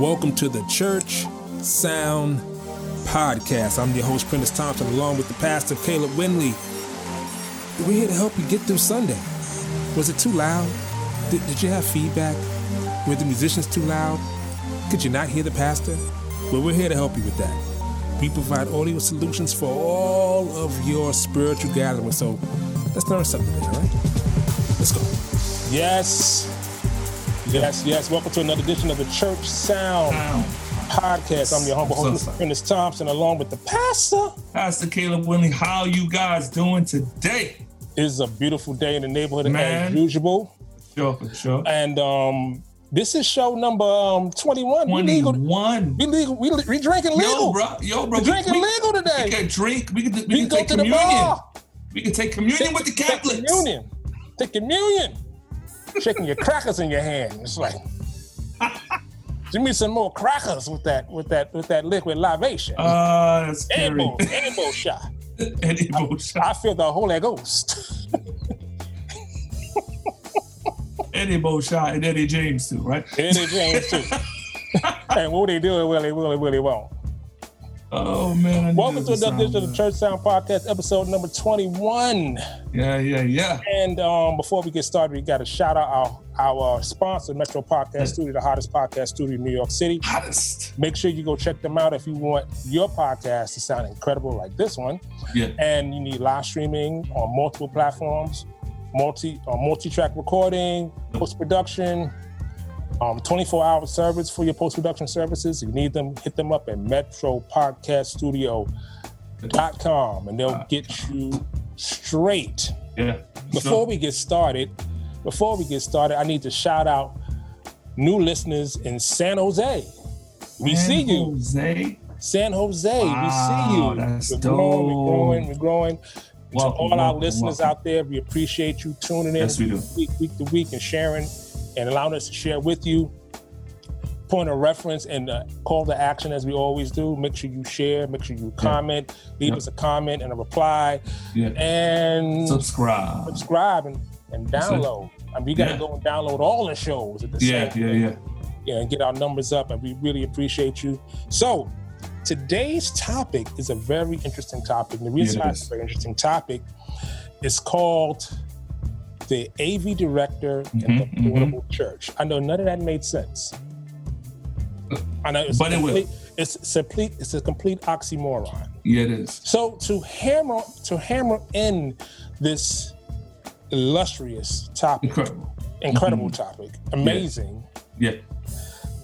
welcome to the Church Sound Podcast. I'm your host, Prentice Thompson, along with the pastor, Caleb Winley. We're here to help you get through Sunday. Was it too loud? Did, did you have feedback? Were the musicians too loud? Could you not hear the pastor? Well, we're here to help you with that. We provide audio solutions for all of your spiritual gatherings. So let's learn something today, all right? Let's go. Yes. Yes, yes. Welcome to another edition of the Church Sound Podcast. I'm your humble host, Mr. Prentice Thompson, along with the pastor. Pastor Caleb Winley, how you guys doing today? It's a beautiful day in the neighborhood as usual. Sure, for sure. And um, this is show number um, 21. We legal. 21. We legal. We, we drinking legal. Yo, bro. Yo, bro. We drinking legal We today. can drink. We can, we We can can go take to the communion. bar. We can take communion with the Take Catholics. communion. Take communion. Shaking your crackers in your hand. It's like, give me some more crackers with that, with that, with that liquid libation. Uh, that's scary. elbow, elbow shot. Eddie Boshot. I feel the Holy Ghost. Eddie Boshot and Eddie James too, right? Eddie James too. and what they do, Willie, Willie, Willie won't. Oh man. Welcome to another edition of the Church Sound Podcast, episode number 21. Yeah, yeah, yeah. And um, before we get started, we got to shout out our, our sponsor, Metro Podcast Studio, the hottest podcast studio in New York City. Hottest. Make sure you go check them out if you want your podcast to sound incredible like this one. Yeah. And you need live streaming on multiple platforms, multi uh, multi-track recording, post-production, um, 24-hour service for your post-production services. If you need them, hit them up at metropodcaststudio.com and they'll get you straight. Yeah. Before we get started, before we get started, I need to shout out new listeners in San Jose. We see you. Jose. San Jose, Wow, we see you. that's we're growing, we're growing, we're growing. Welcome, to all our welcome, listeners welcome. out there, we appreciate you tuning in Yes, we week, week to week and sharing and allowing us to share with you. Point of reference and uh, call to action as we always do. Make sure you share, make sure you comment, leave Yep. us a comment and a reply, Yeah. and Subscribe. subscribe and, and download. And we got to Yeah. go and download all the shows at the Yeah, same yeah, yeah. yeah, and get our numbers up, and we really appreciate you. So, today's topic is a very interesting topic. And the reason Yeah, why it's a very interesting topic is called the AV director and Mhm, the portable church. I know none of that made sense. I know, it's But a it will. complete, It's a complete. It's a complete oxymoron. Yeah, it is. So to hammer to hammer in this illustrious topic, Incredible. incredible Mhm. topic, amazing. Yeah.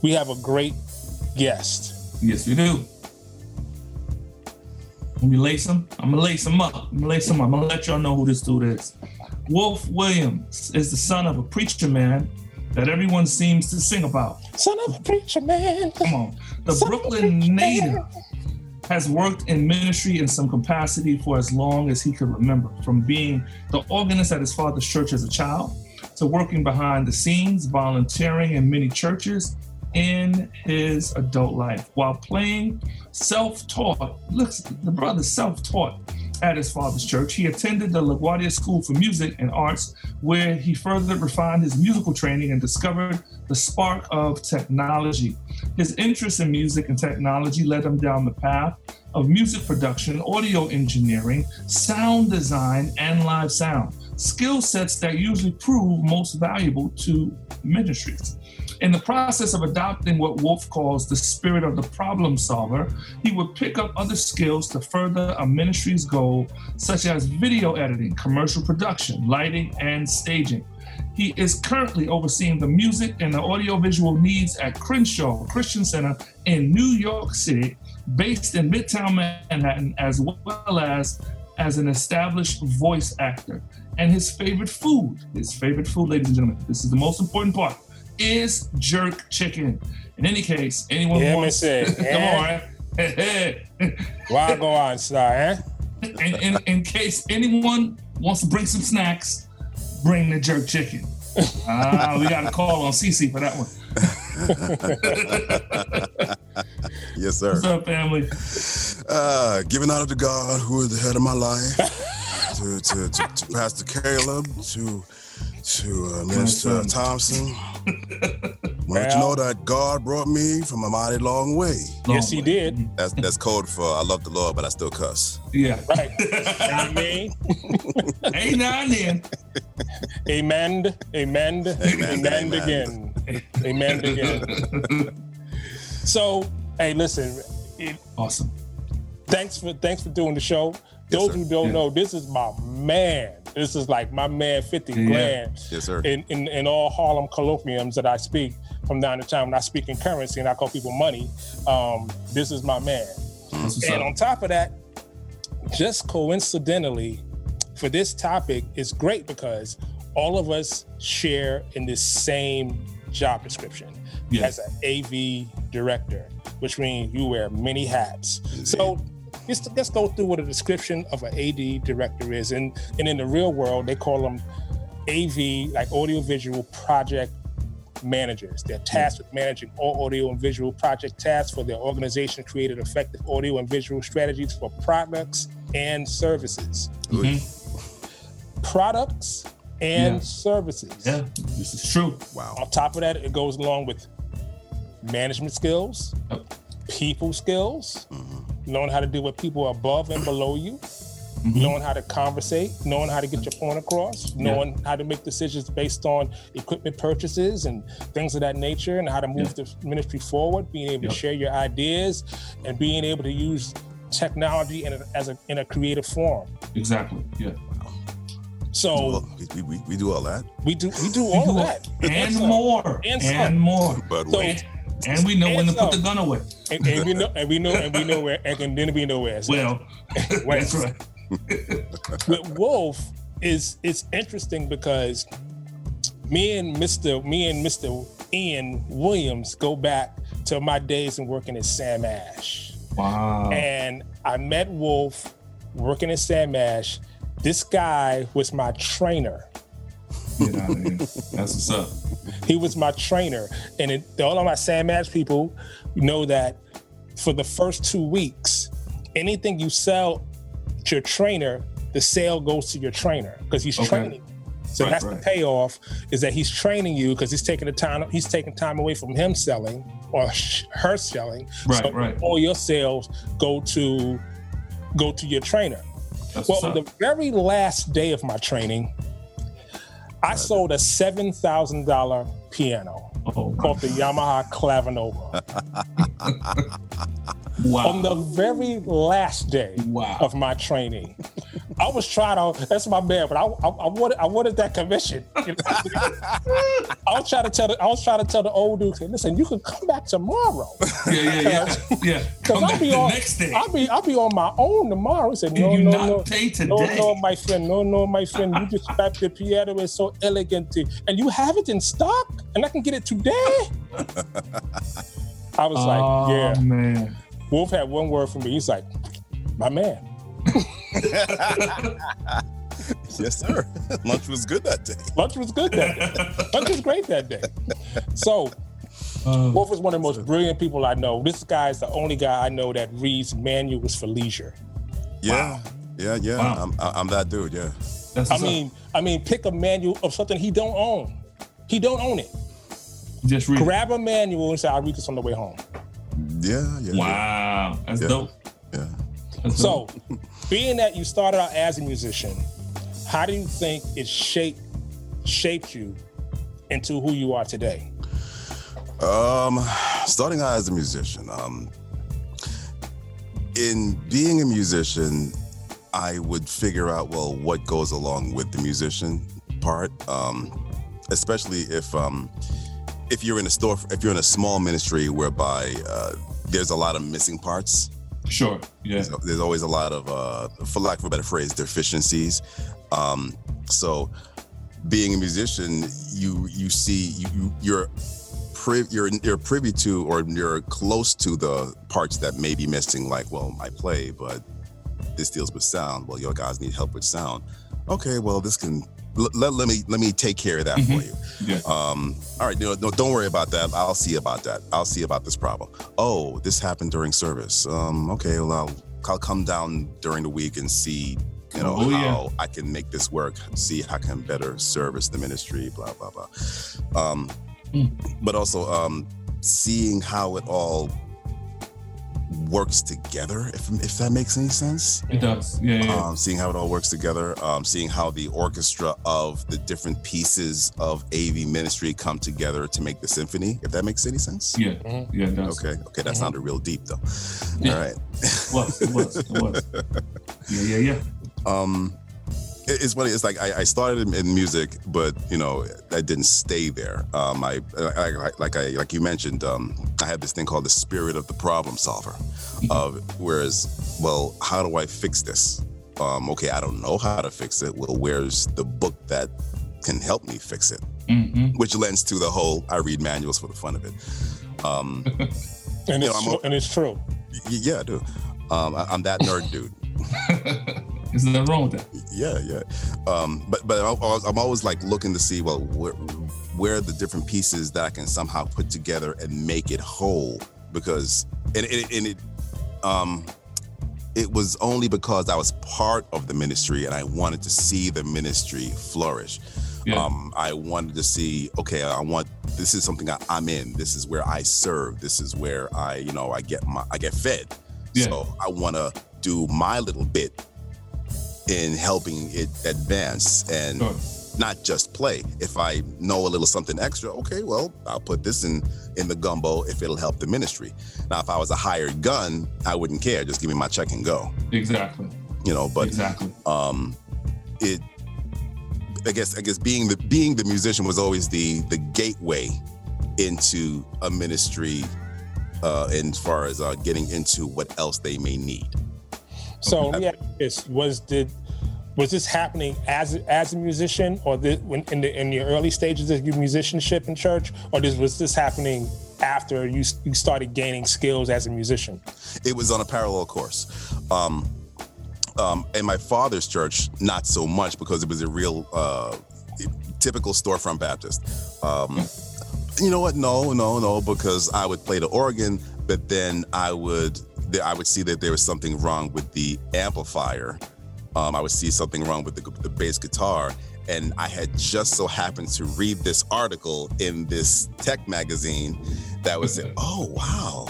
We have a great guest. Yes, we do. Let me lace him. I'm gonna lace him up. I'm gonna lace him up. I'm gonna let y'all know who this dude is. Wolf Williams is the son of a preacher man that everyone seems to sing about. Son of a preacher man. Come on. The Son Brooklyn native man. has worked in ministry in some capacity for as long as he could remember, from being the organist at his father's church as a child to working behind the scenes, volunteering in many churches in his adult life while playing self-taught. Look, the brother self-taught at his father's church. He attended the LaGuardia School for Music and Arts, where he further refined his musical training and discovered the spark of technology. His interest in music and technology led him down the path of music production, audio engineering, sound design, and live sound, skill sets that usually prove most valuable to ministries. In the process of adopting what Wolf calls the spirit of the problem solver, he would pick up other skills to further a ministry's goal, such as video editing, commercial production, lighting, and staging. He is currently overseeing the music and the audiovisual needs at Crenshaw Christian Center in New York City, based in Midtown Manhattan, as well as as an established voice actor. And his favorite food, his favorite food, ladies and gentlemen, this is the most important part, is jerk chicken. In any case, anyone Yeah, wants, me say, come eh? on, hey, hey. Why go on, star, eh? in, in, in case anyone wants to bring some snacks, bring the jerk chicken. Ah, we got a call on CC for that one. Yes, sir. What's up, family? Uh, giving honor to God, who is the head of my life, to, to, to, to Pastor Caleb, to to uh, Minister. Thompson, my But you know that God brought me from a mighty long way. Long yes, he way. did. That's that's code for I love the Lord, but I still cuss. Yeah. Right. I mean, hey, now and then. amen, amen, amen, amen. again, amen again. So, hey, listen. It, Awesome. thanks for thanks for doing the show. Those sir. who don't Yeah. know, this is my man. This is like my man, fifty Yeah. grand. Yes, sir. in, in, in all Harlem colloquiums that I speak from time to time when I speak in currency and I call people money, um, this is my man. That's what's And on top of that, just coincidentally, for this topic, it's great because all of us share in this same job description Yeah. as an AV director, which means you wear many hats. So let's, let's go through what a description of an AV director is. And, and in the real world, they call them AV, like audiovisual project managers. They're tasked with managing all audio and visual project tasks for their organization, created effective audio and visual strategies for products and services. Mhm. Products and Yeah. services. Yeah, this is true. Wow. On top of that, it goes along with management skills, Yep. people skills, knowing how to deal with people above and below you, Mhm. knowing how to conversate, knowing how to get your point across, knowing how to make decisions based on equipment purchases and things of that nature, and how to move the ministry forward, being able Yep. to share your ideas, and being able to use technology in a, as a in a creative form. Exactly. Yeah. So Well, we, we, we do all that. we do we do all of that And some. more. And And, more. But So- wait. And we know when to put the gun away. and, and we know and we know and we know where and then we know where. So Well, that's right. with Wolf is it's interesting because me and Mr. me and Mr. Ian Williams go back to my days in working at Sam Ash. Wow. And I met Wolf working at Sam Ash. This guy was my trainer. Get out of here. That's what's up. He was my trainer. And it, all of my Sam Ash people know that for the first two weeks, anything you sell to your trainer, the sale goes to your trainer because he's Okay. training. So Right, that's right. the payoff is that he's training you because he's taking the time he's taking time away from him selling or sh- her selling. Right, so right. all your sales go to go to your trainer. That's Well, the very last day of my training, I sold a seven thousand dollar piano Oh, called the Yamaha Clavinova. wow. On the very last day Wow. of my training, I was trying to. That's my man, but I, I, I wanted I wanted that commission. you know? I was trying to tell the, I was trying to tell the old dude, listen, you can come back tomorrow. yeah, yeah, yeah. Yeah. Because I'll be the on next day. I'll be I'll be on my own tomorrow. He said, no, you no, not no. pay today? No, no, my friend. No, no, my friend. You just described the piano is so elegant, and you have it in stock, and I can get it today. I was oh, like, yeah. man. Wolf had one word for me. He's like, my man. Yes, sir. Lunch was good that day. Lunch was good that day. Lunch was great that day. So Uh, Wolf is one of the most brilliant people I know. This guy is the only guy I know that reads manuals for leisure. Yeah. Yeah, yeah. Wow. I'm, I'm that dude. Yeah. that's I what's up. mean, I mean, pick a manual of something he don't own. He don't own it. just read. it. Grab a manual and say, "I'll read this on the way home." Yeah. Yeah. Wow. That's Yeah. dope. Yeah. That's So, dope. Being that you started out as a musician, how do you think it shaped shaped you into who you are today? Um, starting out as a musician, um, in being a musician, I would figure out well what goes along with the musician part, um, especially if um, if you're in a store, if you're in a small ministry whereby uh, there's a lot of missing parts. Sure. Yeah. There's, there's always a lot of, uh, for lack of a better phrase, deficiencies. Um, so, being a musician, you you see you, you you're pri- you're you're privy to or you're close to the parts that may be missing. Like, well, I play, but this deals with sound. Well, your guys need help with sound. Okay, well, this can let, let, let me let me take care of that for you. Yeah. Um, all right, no, no, don't worry about that. I'll see about that. I'll see about this problem. Oh, this happened during service. Um, okay, well, I'll, I'll come down during the week and see, you know, Oh, yeah. how I can make this work. See how I can better service the ministry. Blah blah blah. Um, mm. but also um, seeing how it all works together if, if that makes any sense it does yeah, yeah. Um, seeing how it all works together um, seeing how the orchestra of the different pieces of av ministry come together to make the symphony if that makes any sense yeah mm-hmm. yeah it does. okay okay that mm-hmm. sounded real deep though yeah. all right it was it was it was yeah yeah yeah um it's funny. It's like I, I started in, music, but you know, I didn't stay there. Um, I, I, like I like you mentioned, um, I had this thing called the spirit of the problem solver. Of whereas, well, how do I fix this? Um, okay, I don't know how to fix it. Well, where's the book that can help me fix it? Mm-hmm. Which lends to the whole I read manuals for the fun of it. Um, and, it's, know, and it's true. Yeah, I do. Um, I, I'm that nerd dude. There's nothing wrong with that. Yeah, yeah. Um, but but I'm always like looking to see well where where are the different pieces that I can somehow put together and make it whole because and, and, and it um it was only because I was part of the ministry and I wanted to see the ministry flourish. Yeah. Um, I wanted to see, okay, I want this is something I, am in. This is where I serve. This is where I, you know, I get my I get fed. Yeah. So I want to do my little bit in helping it advance and sure. not just play. If I know a little something extra, okay, well, I'll put this in in the gumbo if it'll help the ministry. Now, if I was a hired gun, I wouldn't care. Just give me my check and go. Exactly. You know, but exactly. Um, it. I guess I guess being the being the musician was always the the gateway into a ministry uh, as far as uh, getting into what else they may need. So yeah, this was did was this happening as as a musician, or the, when, in the in the early stages of your musicianship in church, or this, was this happening after you you started gaining skills as a musician? It was on a parallel course. Um, um, in my father's church, not so much because it was a real uh, typical storefront Baptist. Um, you know what? No, no, no, because I would play the organ, but then I would I would see that there was something wrong with the amplifier. Um, I would see something wrong with the, the bass guitar. And I had just so happened to read this article in this tech magazine that was, oh, wow.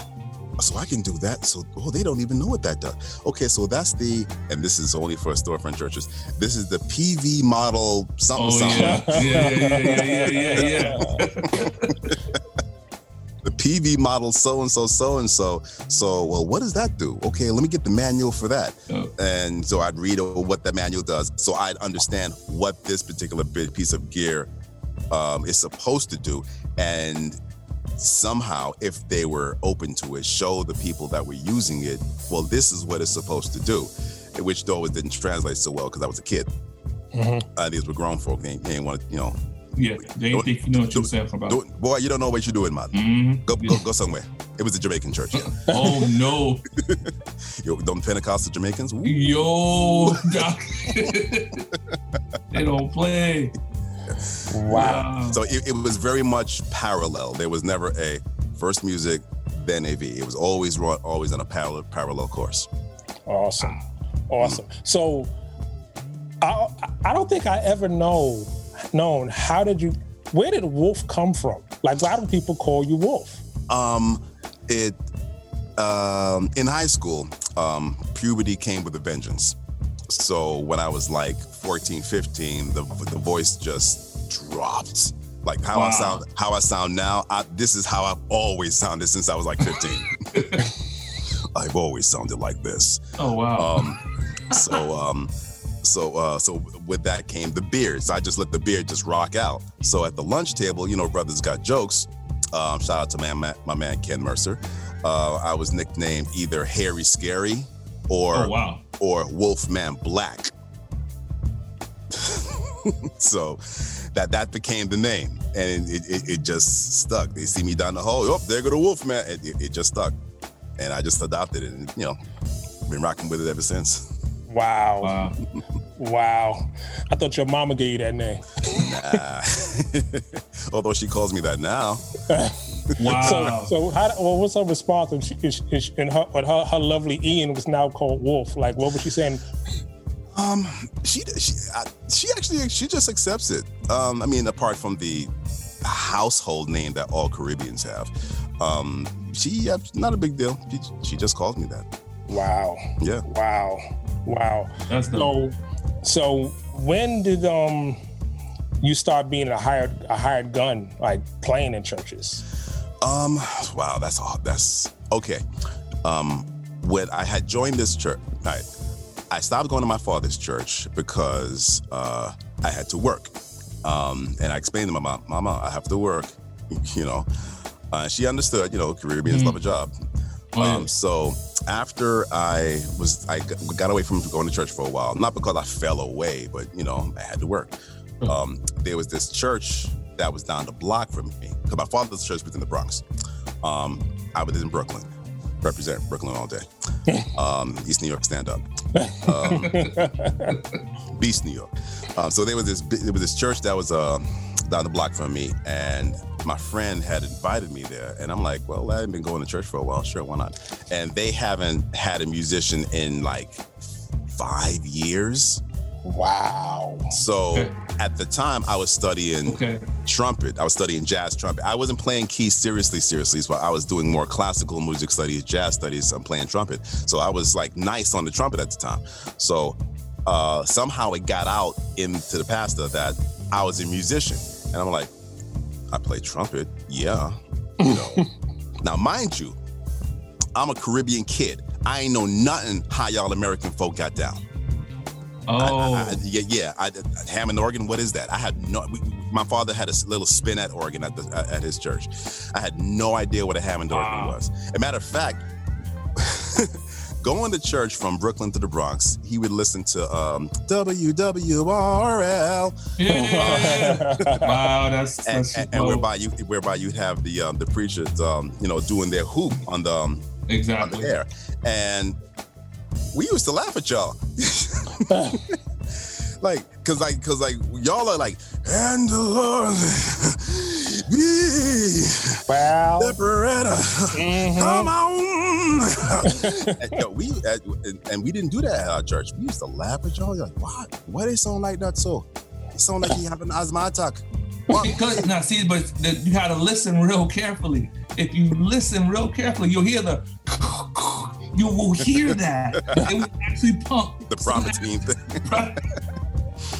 So I can do that. So, oh, they don't even know what that does. Okay, so that's the, and this is only for storefront churches. This is the PV model something oh, something. Yeah, yeah, yeah, yeah, yeah, yeah. yeah. the PV model so and so, so and so. So, well, what does that do? Okay, let me get the manual for that. Oh. And so I'd read what the manual does. So I'd understand what this particular piece of gear um, is supposed to do. And somehow, if they were open to it, show the people that were using it, well, this is what it's supposed to do, which always didn't translate so well because I was a kid. Mm-hmm. Uh, these were grown folk. They, they didn't want to, you know, yeah, they think you know what you're saying about. boy, you don't know what you're doing, man. Mm-hmm. Go, go, go somewhere. It was a Jamaican church. Yeah. oh no. Yo, don't Pentecostal Jamaicans? Ooh. Yo, they don't play. Wow. So it, it was very much parallel. There was never a first music, then AV. It was always always on a parallel parallel course. Awesome, awesome. Mm. So I I don't think I ever know known, how did you, where did Wolf come from? Like, why do people call you Wolf? Um, it, um, in high school, um, puberty came with a vengeance. So when I was like 14, 15, the, the voice just dropped. Like how wow. I sound, how I sound now. I, this is how I've always sounded since I was like 15. I've always sounded like this. Oh wow. Um, so um, so uh, so with that came the beard. So I just let the beard just rock out. So at the lunch table, you know, brothers got jokes. Um, shout out to my, my, my man Ken Mercer. Uh, I was nicknamed either Harry Scary or oh, wow. or Wolfman Black. so that that became the name, and it, it, it, just stuck. They see me down the hall. Oh, there go the Wolfman. It, it, it just stuck, and I just adopted it, and you know, been rocking with it ever since. Wow. Wow. wow. I thought your mama gave you that name. Nah. Although she calls me that now. wow. So, so how, well, what's her response? And, she, is, is, and her, her, her lovely Ian was now called Wolf. Like, what was she saying? Um, she she she actually she just accepts it. Um, I mean, apart from the household name that all Caribbeans have. Um, she, yeah, not a big deal. She, she just calls me that. Wow. Yeah. Wow. Wow. That's dope. So, so when did um you start being a hired a hired gun, like playing in churches? Um, wow, that's all. That's okay. Um, when I had joined this church, I, I stopped going to my father's church because uh, I had to work. Um, and I explained to my mom, Mama, I have to work. You know, uh, she understood. You know, Caribbeans love a job. Oh, yeah. Um, so after I was, I got away from going to church for a while, not because I fell away, but you know, I had to work. Um, there was this church that was down the block from me because my father's church was in the Bronx. Um, I was in Brooklyn, represent Brooklyn all day. Um, East New York, stand up. Um, Beast, New York. Um, so there was this there was this church that was uh, down the block from me, and my friend had invited me there, and I'm like, well, I haven't been going to church for a while. Sure, why not? And they haven't had a musician in like five years. Wow. So Okay. at the time, I was studying Okay. trumpet. I was studying jazz trumpet. I wasn't playing keys seriously, seriously. So I was doing more classical music studies, jazz studies. I'm playing trumpet. So I was like nice on the trumpet at the time. So uh, somehow it got out into the pastor that I was a musician. And I'm like, I play trumpet. Yeah. You know. now, mind you, I'm a Caribbean kid. I ain't know nothing how y'all American folk got down. Oh, I- I- oh. yeah, yeah. I, I- Hammond organ. What is that? I had no. We, my father had a little spinet organ at the at his church. I had no idea what a Hammond organ was. As a matter of fact, going to church from Brooklyn to the Bronx, he would listen to um, WWRL, yeah. wow, that's and, that's and, and dope. whereby you whereby you'd have the um, the preachers, um, you know, doing their hoop on the um, on the exactly. air, and we used to laugh at y'all. like, cause like, cause like, y'all are like, and the Lord wow. separator. Mhm. Come on. and, yo, we and, and we didn't do that at our church. We used to laugh at y'all. You're like, what? Why they sound like that? So It sound like you have an asthma attack. Because now, see, but the, you got to listen real carefully. If you listen real carefully, you'll hear the. You will hear that. It was actually pump. the prompting thing.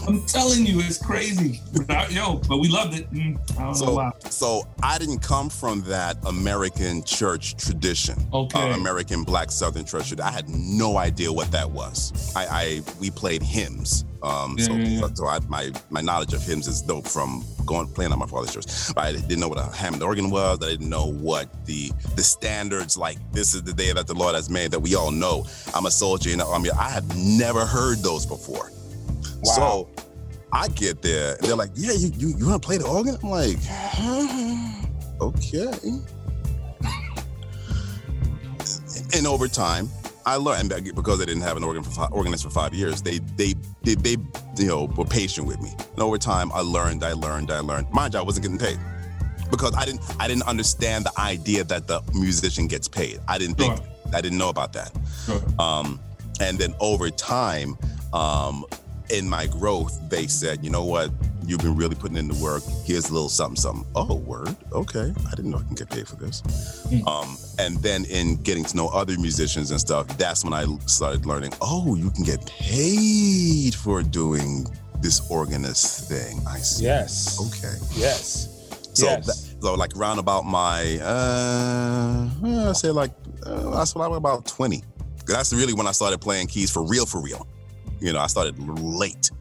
I'm telling you, it's crazy. But Yo, but we loved it. Mm, I don't know So, why. so I didn't come from that American church tradition. Okay. uh, American Black Southern Church. I had no idea what that was. I, I we played hymns. Um, so, Yeah, yeah, yeah. so I, my my knowledge of hymns is dope from going playing on my father's church. But I didn't know what a Hammond organ was. I didn't know what the the standards like. This is the day that the Lord has made that we all know. I'm a soldier in the army. I have never heard those before. Wow. So I get there, and they're like, "Yeah, you you, you want to play the organ?" I'm like, "Okay." and over time, I learned because I didn't have an organ for five, organist for five years. They, they they they you know were patient with me, and over time, I learned, I learned, I learned. Mind you, I wasn't getting paid because I didn't I didn't understand the idea that the musician gets paid. I didn't think Sure. I didn't know about that. Sure. Um, and then over time, um, in my growth, they said, you know what? You've been really putting in the work. Here's a little something, something. Oh, word. Okay. I didn't know I can get paid for this. Mm. Um, and then in getting to know other musicians and stuff, that's when I started learning, oh, you can get paid for doing this organist thing. I see. Yes. Okay. Yes. So, yes. that, so like around about my, uh, I say like, uh, that's when I was about 20. That's really when I started playing keys for real, for real. You know, I started late,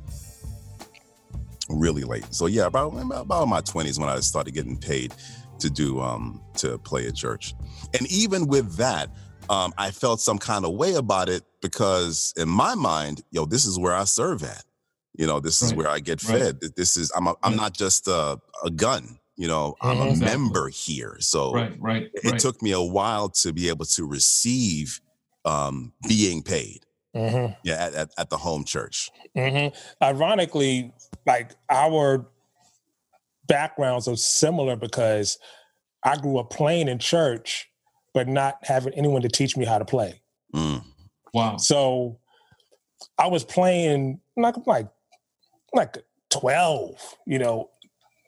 really late. So yeah, about about my 20s when I started getting paid to do um to play at church. And even with that, um, I felt some kind of way about it because in my mind, yo, this is where I serve at. You know, this is Right. where I get Right. fed. This is I'm a, I'm not just a, a gun. You know, I'm a Exactly. member here. So Right, right, it, right. it took me a while to be able to receive um, being paid. Hmm Yeah, at, at, at the home church. hmm Ironically, like our backgrounds are similar because I grew up playing in church, but not having anyone to teach me how to play. Mm. wow. So I was playing like like like 12, you know,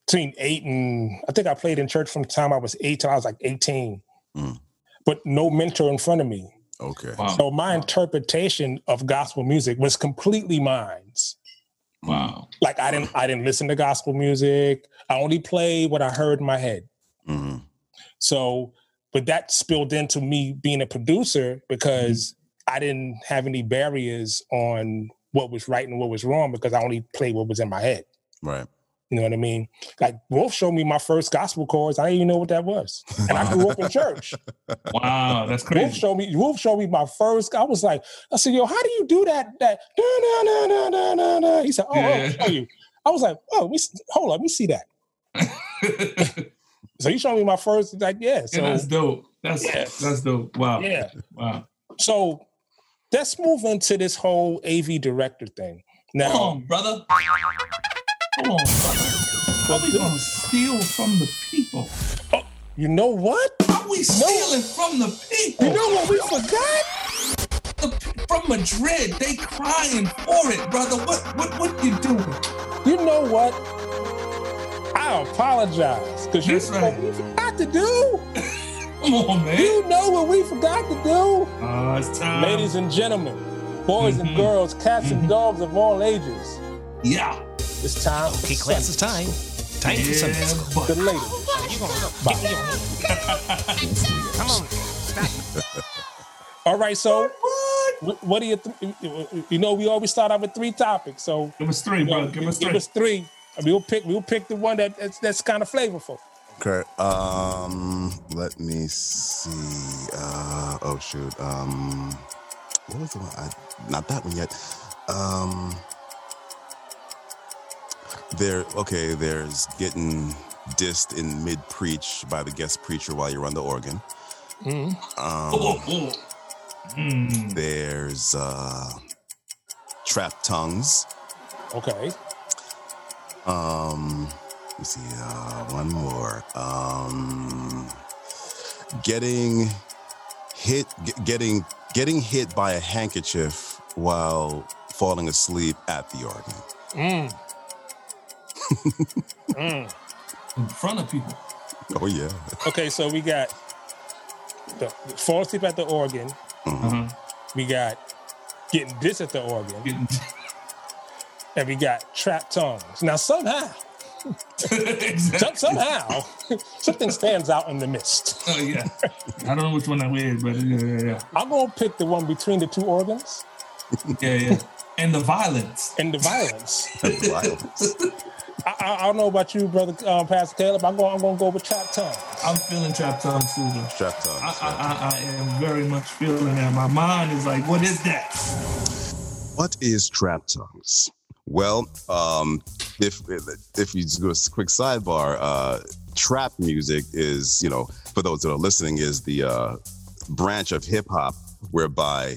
between eight and I think I played in church from the time I was eight till I was like 18. Mm. But no mentor in front of me. Okay. Wow. So my interpretation of gospel music was completely mine. Wow. Like I didn't I didn't listen to gospel music. I only played what I heard in my head. hmm So, but that spilled into me being a producer because I didn't have any barriers on what was right and what was wrong because I only played what was in my head. Right. You know what I mean? Like Wolf showed me my first gospel chords. I didn't even know what that was. And I grew up in church. Wow. That's crazy. Wolf showed me Wolf showed me my first. I was like, I said, yo, how do you do that? That da, na, na, na, na, na. He said, Oh, Yeah. I'll show you. I was like, oh, we, hold on, let me see that. So you showed me my first, like, yeah. So yeah, that's dope. That's Yeah. that's dope. Wow. yeah. Wow. So let's move into this whole AV director thing. Come Now, on, brother. Come on, brother. Are we gonna steal from the people? you know what? Are we stealing from the people? You know what we forgot? The from Madrid, they crying for it, brother. What what what you doing? You know what? I apologize because you That's know right. what we forgot to do. Come on, man. You know what we forgot to do. Uh, it's time. Ladies and gentlemen, boys and Mhm. girls, cats and Mhm. dogs of all ages, Yeah. It's time. Okay, for class, is time. Time for Yeah, Sunday school. The but. You gonna Bye. give me your hand. Come on. Stop. All right, so what? what do you? Th- you know, we always start out with three topics. So Give us three, you know, bro. Give us give three. us three. And we'll pick. We'll pick the one that that's, that's kind of flavorful. Okay. Um, let me see. Uh, oh shoot. Um, what was the one? I, not that one yet. Um, there. Okay. There's getting dissed in mid preach by the guest preacher while you're on the organ. Mhm. Um, Oh, oh. Mm. there's uh, trap tongues. Okay. Um, let me see. Uh, one more. Um, getting hit, g- getting getting hit by a handkerchief while falling asleep at the organ. Mm. Mm. In front of people. Oh yeah. Okay, so we got the fall asleep at the organ. Uh-huh. We got getting this at the organ, and we got trap tongues. Now somehow, exactly. somehow, something stands out in the mist. Oh yeah. I don't know which one I that is, but yeah, yeah, yeah. I'm gonna pick the one between the two organs Yeah, yeah. And the violence. and the violence. The Violence. I, I, I don't know about you, brother um, Pastor Caleb. I'm going. I'm going to go with trap tongues. I'm feeling trapped on too. though. Trap I, tongues. I, I, I am very much feeling that. My mind is like, what is that? What is trap tongues? Well, um, if if you just go a quick sidebar, uh, trap music is you know for those that are listening is the uh, branch of hip hop whereby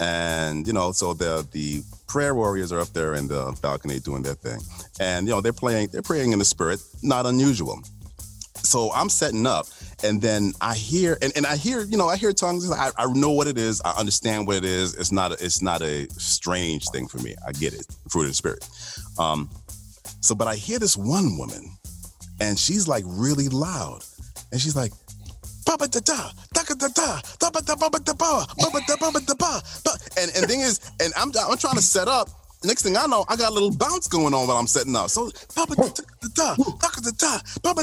and you know, so the the prayer warriors are up there in the balcony doing their thing, and you know they're playing they're praying in the spirit, not unusual. So I'm setting up, and then I hear and, and I hear you know I hear tongues. I, I know what it is. I understand what it is. It's not a, it's not a strange thing for me. I get it, fruit of the spirit. Um, so, but I hear this one woman, and she's like really loud, and she's like, "Baba da da, da da da da, da ba da ba ba da ba, ba ba da ba ba da ba." ba." And and thing is, and I'm I'm trying to set up. Next thing I know, I got a little bounce going on while I'm setting up. So, Baba da da Baba ba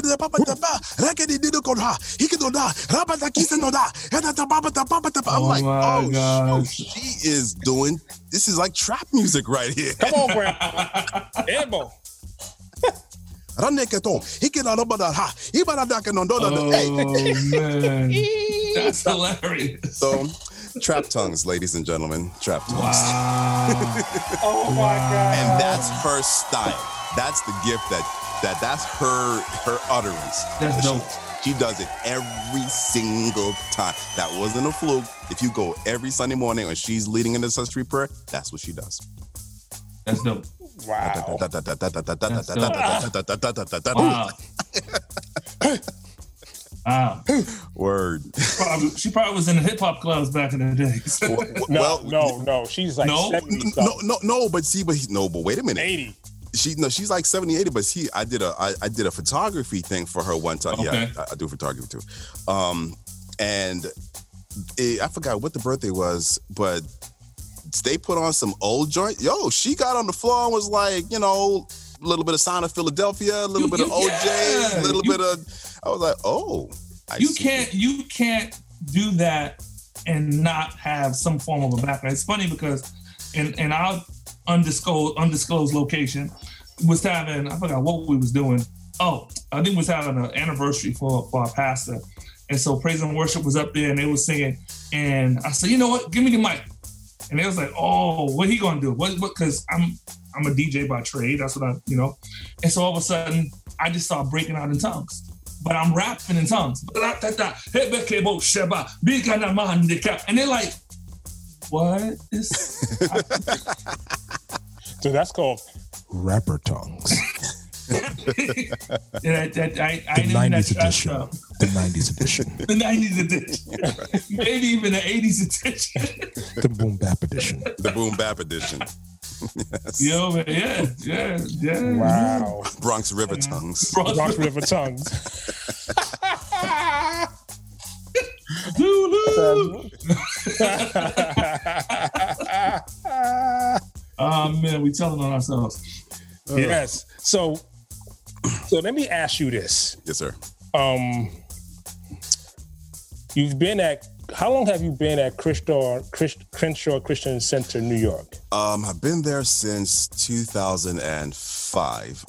Raba no ba. I'm Oh like, my oh, sh- gosh. she is doing. This is like trap music right here. Come on, Grandpa. Elbow. Raneketon, hiki da ba da ha, ibara da ke no do da da. Oh Hey, man, that's hilarious. So, trap tongues, ladies and gentlemen, trap tongues. Wow. Oh my God. And that's her style. That's the gift that That that's her her utterance. That's She- dope. She does it every single time. That wasn't a fluke. If you go every Sunday morning when she's leading in the Sun prayer, that's what she does. That's dope. Wow. Wow. wow. Word. Probably, she probably was in the hip hop clubs back in the day. No, Well, no, no. She's like No? 70 no, no, no, but see, but he, no, but wait a minute. 80. She no, she's like 70, 80, but she I did a I, I did a photography thing for her one time. Yeah, Okay. I, I do photography too. Um and it, I forgot what the birthday was, but they put on some old joint. Yo, she got on the floor and was like, you know, a little bit of Sound of Philadelphia, a little You- bit of OJ, yeah, a little you- bit of I was like, oh, I you see. can't you can't do that and not have some form of a background. It's funny because in in our undisclosed undisclosed location was having I forgot what we was doing. Oh, I think we was having an anniversary for for our pastor, and so praise and worship was up there and they was singing, and I said, you know what, give me the mic, and they was like, oh, what he gonna do? What what? Because I'm I'm a DJ by trade. That's what I you know, and so all of a sudden I just started breaking out in tongues but I'm rapping in tongues. And they're like, what is So that's called Rapper tongues. And I, I, I, I The didn't 90s that- edition. uh, The 90s edition. The 90s edition. Maybe even the 80s edition. The boom bap edition. the boom bap edition. yes. Yo, man, yeah, yeah, yeah. wow. Bronx River tongues. Bronx River tongues. Zulu. Oh man, we telling on ourselves. yes. So, so let me ask you this. Yes, sir. Um, you've been at. How long have you been at Crenshaw, Crenshaw Christian Center, New York? Um, I've been there since 2005.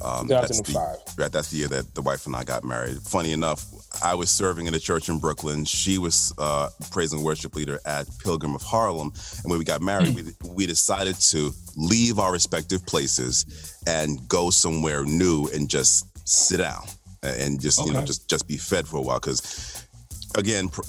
Um, That's 2005. the, right, that's the year that the wife and I got married. Funny enough, I was serving in a church in Brooklyn. She was uh, praise and worship leader at Pilgrim of Harlem. And when we got married, we, we decided to leave our respective places and go somewhere new and just sit down and just you know just just be fed for a while. Because again, pr-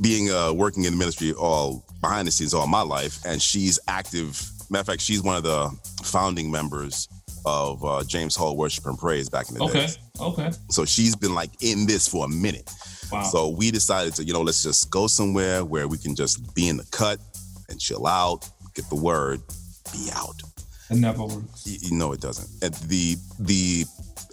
being uh, working in the ministry all behind the scenes all my life, and she's active. Matter of fact, she's one of the founding members of uh, James Hall Worship and Praise back in the Okay, day. okay. Okay. So she's been like in this for a minute. Wow. So we decided to, you know, let's just go somewhere where we can just be in the cut and chill out, get the word, be out. it never works. You, you know it doesn't. And the the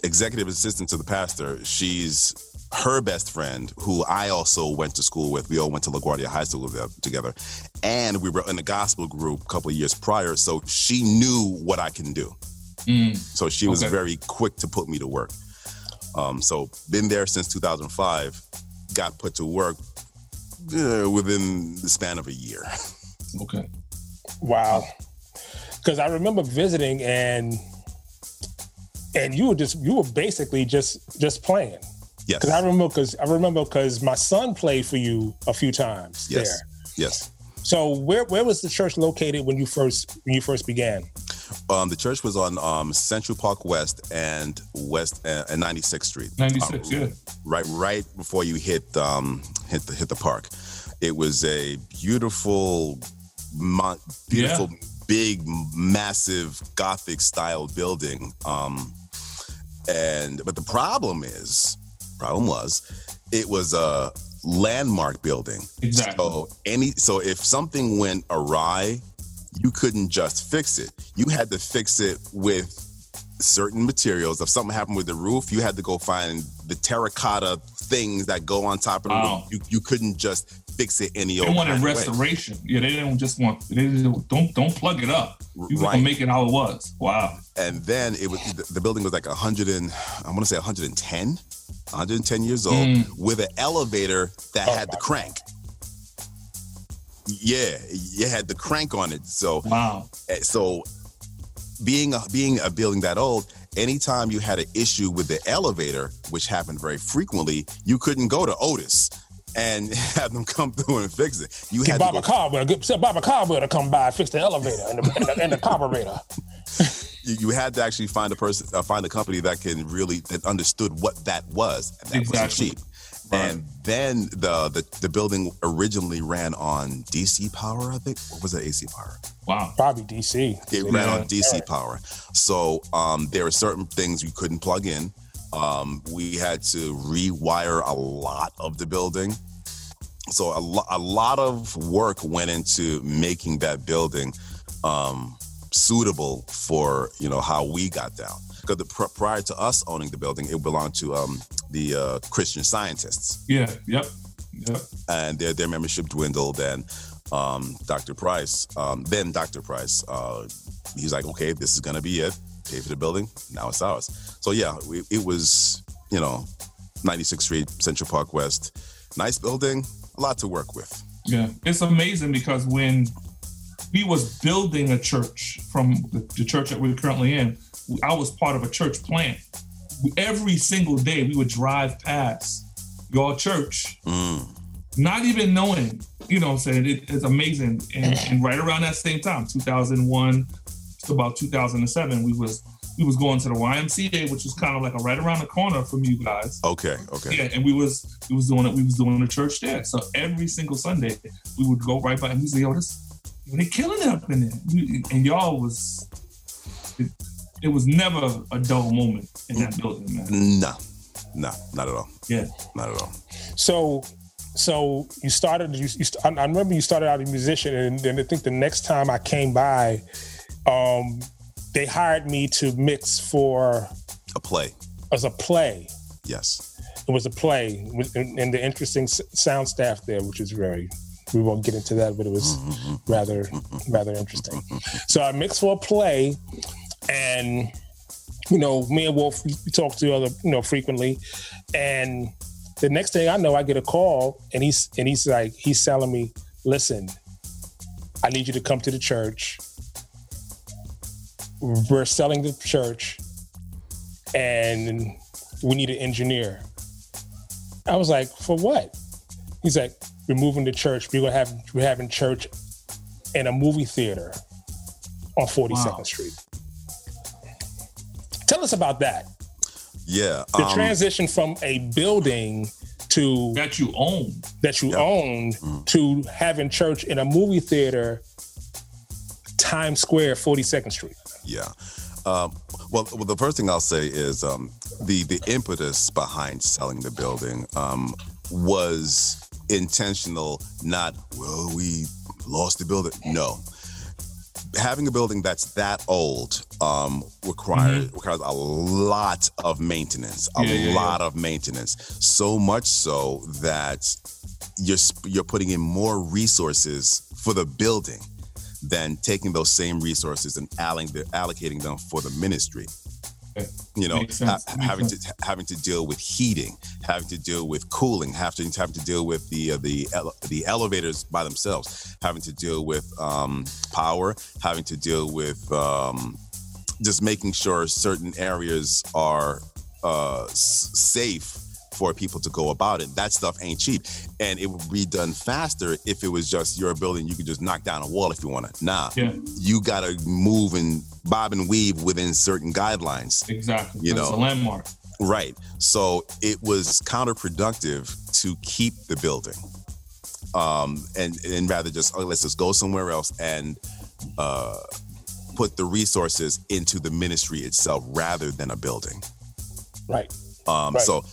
executive assistant to the pastor, she's her best friend, who I also went to school with. We all went to LaGuardia High School together, and we were in the gospel group a couple of years prior. So she knew what I can do. Mm, So she was Okay. very quick to put me to work. Um, so been there since 2005. Got put to work uh, within the span of a year. okay. Wow. Because I remember visiting and and you were just you were basically just just playing. Yes. Because I remember because I remember because my son played for you a few times yes. there. Yes. So where where was the church located when you first when you first began? Um, the church was on um, Central Park West and West uh, and 96th Street. 96, Um, yeah. Right, right before you hit um, hit the hit the park. It was a beautiful, mo- beautiful, big, massive Gothic style building. Um, and but the problem is, problem was, it was a landmark building. Exactly. So any so if something went awry, you couldn't just fix it. You had to fix it with certain materials. If something happened with the roof, you had to go find the terracotta things that go on top of the Wow. roof. You, you couldn't just fix it any They old wanted kind of way. restoration. Yeah, they didn't just want. They didn't, don't don't plug it up. You Right. can make it how it was. Wow. And then it was the, the building was like 100 and I want to say 110, 110 years old Mm. with an elevator that Oh had the crank. Yeah, it had the crank on it. So Wow. Eh, so being a being a building that old anytime you had an issue with the elevator which happened very frequently you couldn't go to otis and have them come through and fix it you Get had Baba Caldwell, get Baba Caldwell to come by and fix the elevator and the, and the, and the carburetor. you, you had to actually find a person, uh, find a company that can really that understood what that was, and that Exactly. cheap. And then the, the the building originally ran on DC power, I think. What was that AC power? Wow. Probably DC. It ran Yeah. on DC power. So um, there were certain things we couldn't plug in. Um, we had to rewire a lot of the building. So a, lo- a lot of work went into making that building um, suitable for you know how we got down. Because the, pr- prior to us owning the building, it belonged to um, the uh, Christian Scientists Yeah. Yep. Yep. and their their membership dwindled. And um, Dr. Price, um, then Dr. Price, uh, he's like, okay, this is gonna be it. Pay for the building. Now it's ours. So yeah, we, it was you know, 96th Street, Central Park West, nice building, a lot to work with. Yeah, it's amazing because when we was building a church from the, church that we're currently in, I was part of a church plant. Every single day we would drive past your church, Mm. not even knowing, you know what I'm saying? It, it's amazing. And, and right around that same time, 2001 to about 2007, we was we was going to the YMCA, which was kind of like a right around the corner from you guys. Okay, okay. Yeah, and we was we was doing it. We was doing the church there. So every single Sunday, we would go right by and we say, "Yo, this they killing it up in there." And y'all was it, it was never a dull moment in that building, man. No, no, not at all. Yeah, Not at all. So, so you started. You, you st- I I remember you started out as a musician, and then I think the next time I came by, um, they hired me to mix for A play. as a play. Yes. It was a play, and, and the interesting s- sound staff there, which is very. We won't get into that, but it was rather rather interesting. So I mixed for a play, and you know, me and Wolf we, talk to other you know frequently, and the next thing I know, I get a call, and he's and he's like he's telling me, "Listen, I need you to come to the church. We're selling the church, and we need an engineer." I was like, "For what?" He's like, "We're moving the church. We're gonna have we're having church in a movie theater on 42nd Wow. Street." Tell us about that. Yeah. The um, transition from a building to that you own. that you Yeah. owned Mm. to having church in a movie theater, Times Square, 42nd Street. Yeah. Um, well, well, the first thing I'll say is um, the the impetus behind selling the building um, was intentional. Not well, we lost the building. No, having a building that's that old um, requires requires a lot of maintenance. A Yeah, yeah, lot of maintenance. So much so that you're you're putting in more resources for the building than taking those same resources and allocating them for the ministry. You know, ha- having sense. to having to deal with heating, having to deal with cooling, having to having to deal with the uh, the ele- the elevators by themselves, having to deal with um, power, having to deal with um, just making sure certain areas are uh, s- safe for people to go about it. That stuff ain't cheap, and it would be done faster if it was just your building. You could just knock down a wall if you want to. Nah, Yeah, you got to move and bob and weave within certain guidelines. exactly. You That's know. a landmark. Right. So it was counterproductive to keep the building, um, and and rather just oh, let's just go somewhere else and uh, put the resources into the ministry itself rather than a building. Right. Um, Right. So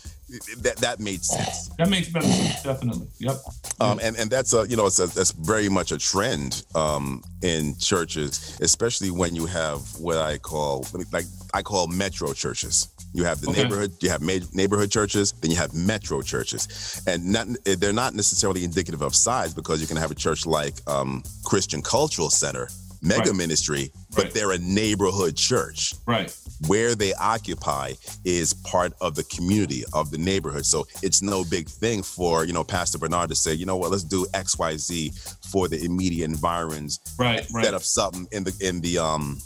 that that made sense. That makes better sense. Definitely. Yep. Um, and, and that's a you know it's a, that's very much a trend um, in churches, especially when you have what I call like I call metro churches. You have the Okay. neighborhood, you have neighborhood churches, then you have metro churches, and not, they're not necessarily indicative of size because you can have a church like um, Christian Cultural Center, mega Right. ministry, but Right. they're a neighborhood church Right. where they occupy is part of the community of the neighborhood. So it's no big thing for, you know, Pastor Bernard to say, you know what, let's do XYZ for the immediate environs. Right. Set Right. up something in the in the um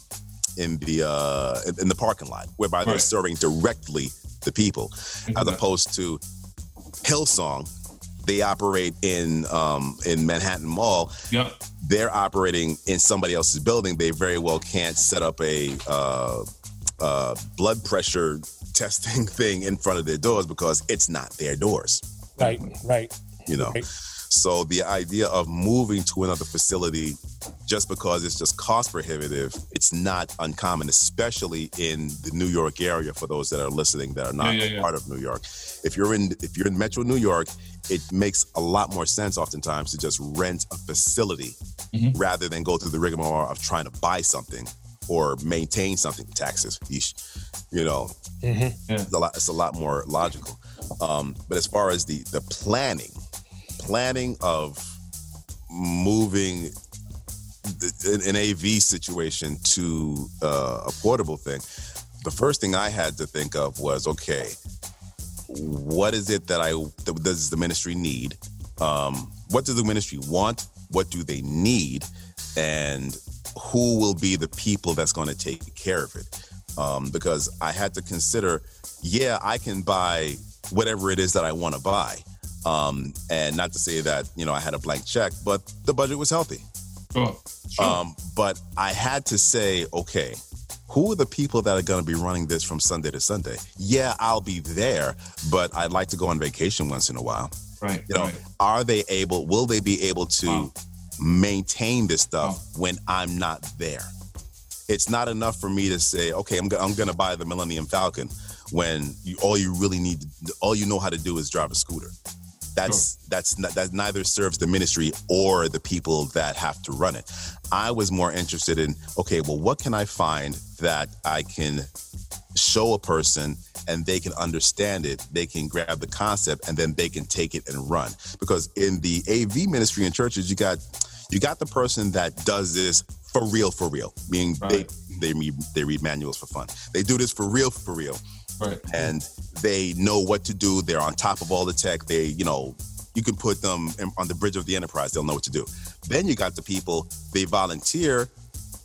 in the uh in- in the parking lot whereby they're serving directly the people as opposed to Hillsong they operate in um, in Manhattan Mall. Yep. They're operating in somebody else's building. They very well can't set up a uh, uh, blood pressure testing thing in front of their doors because it's not their doors. Right, right. You know. Right. So the idea of moving to another facility just because it's just cost prohibitive, it's not uncommon, especially in the New York area for those that are listening that are not Yeah, yeah, yeah. part of New York. If you're in if you're in Metro New York, it makes a lot more sense oftentimes to just rent a facility Mhm. rather than go through the rigmarole of trying to buy something or maintain something. Taxes, yeesh, you know, Mhm. it's a lot. It's a lot more logical. Um, but as far as the the planning, planning of moving the, an, an AV situation to uh, a portable thing, the first thing I had to think of was, okay, what is it that I that does the ministry need? Um, what does the ministry want? What do they need? And who will be the people that's going to take care of it? Um, because I had to consider, yeah, I can buy whatever it is that I want to buy. Um, and not to say that, you know, I had a blank check, but the budget was healthy. Sure. Sure. Um, but I had to say, okay, who are the people that are going to be running this from Sunday to Sunday? Yeah, I'll be there, but I'd like to go on vacation once in a while. right. You know, right. are they able? Will they be able to Wow. maintain this stuff when I'm not there? It's not enough for me to say, okay, I'm, go- I'm going to buy the Millennium Falcon when you, all you really need, all you know how to do is drive a scooter. That's that's not, that neither serves the ministry or the people that have to run it. I was more interested in okay, well, what can I find that I can show a person and they can understand it, they can grab the concept, and then they can take it and run. Because in the AV ministry in churches, you got you got the person that does this for real, for real, meaning Right. they they read they read manuals for fun. They do this for real, for real Right. and they know what to do. They're on top of all the tech. They, you know, you can put them in, on the bridge of the enterprise. They'll know what to do. Then you got the people, they volunteer,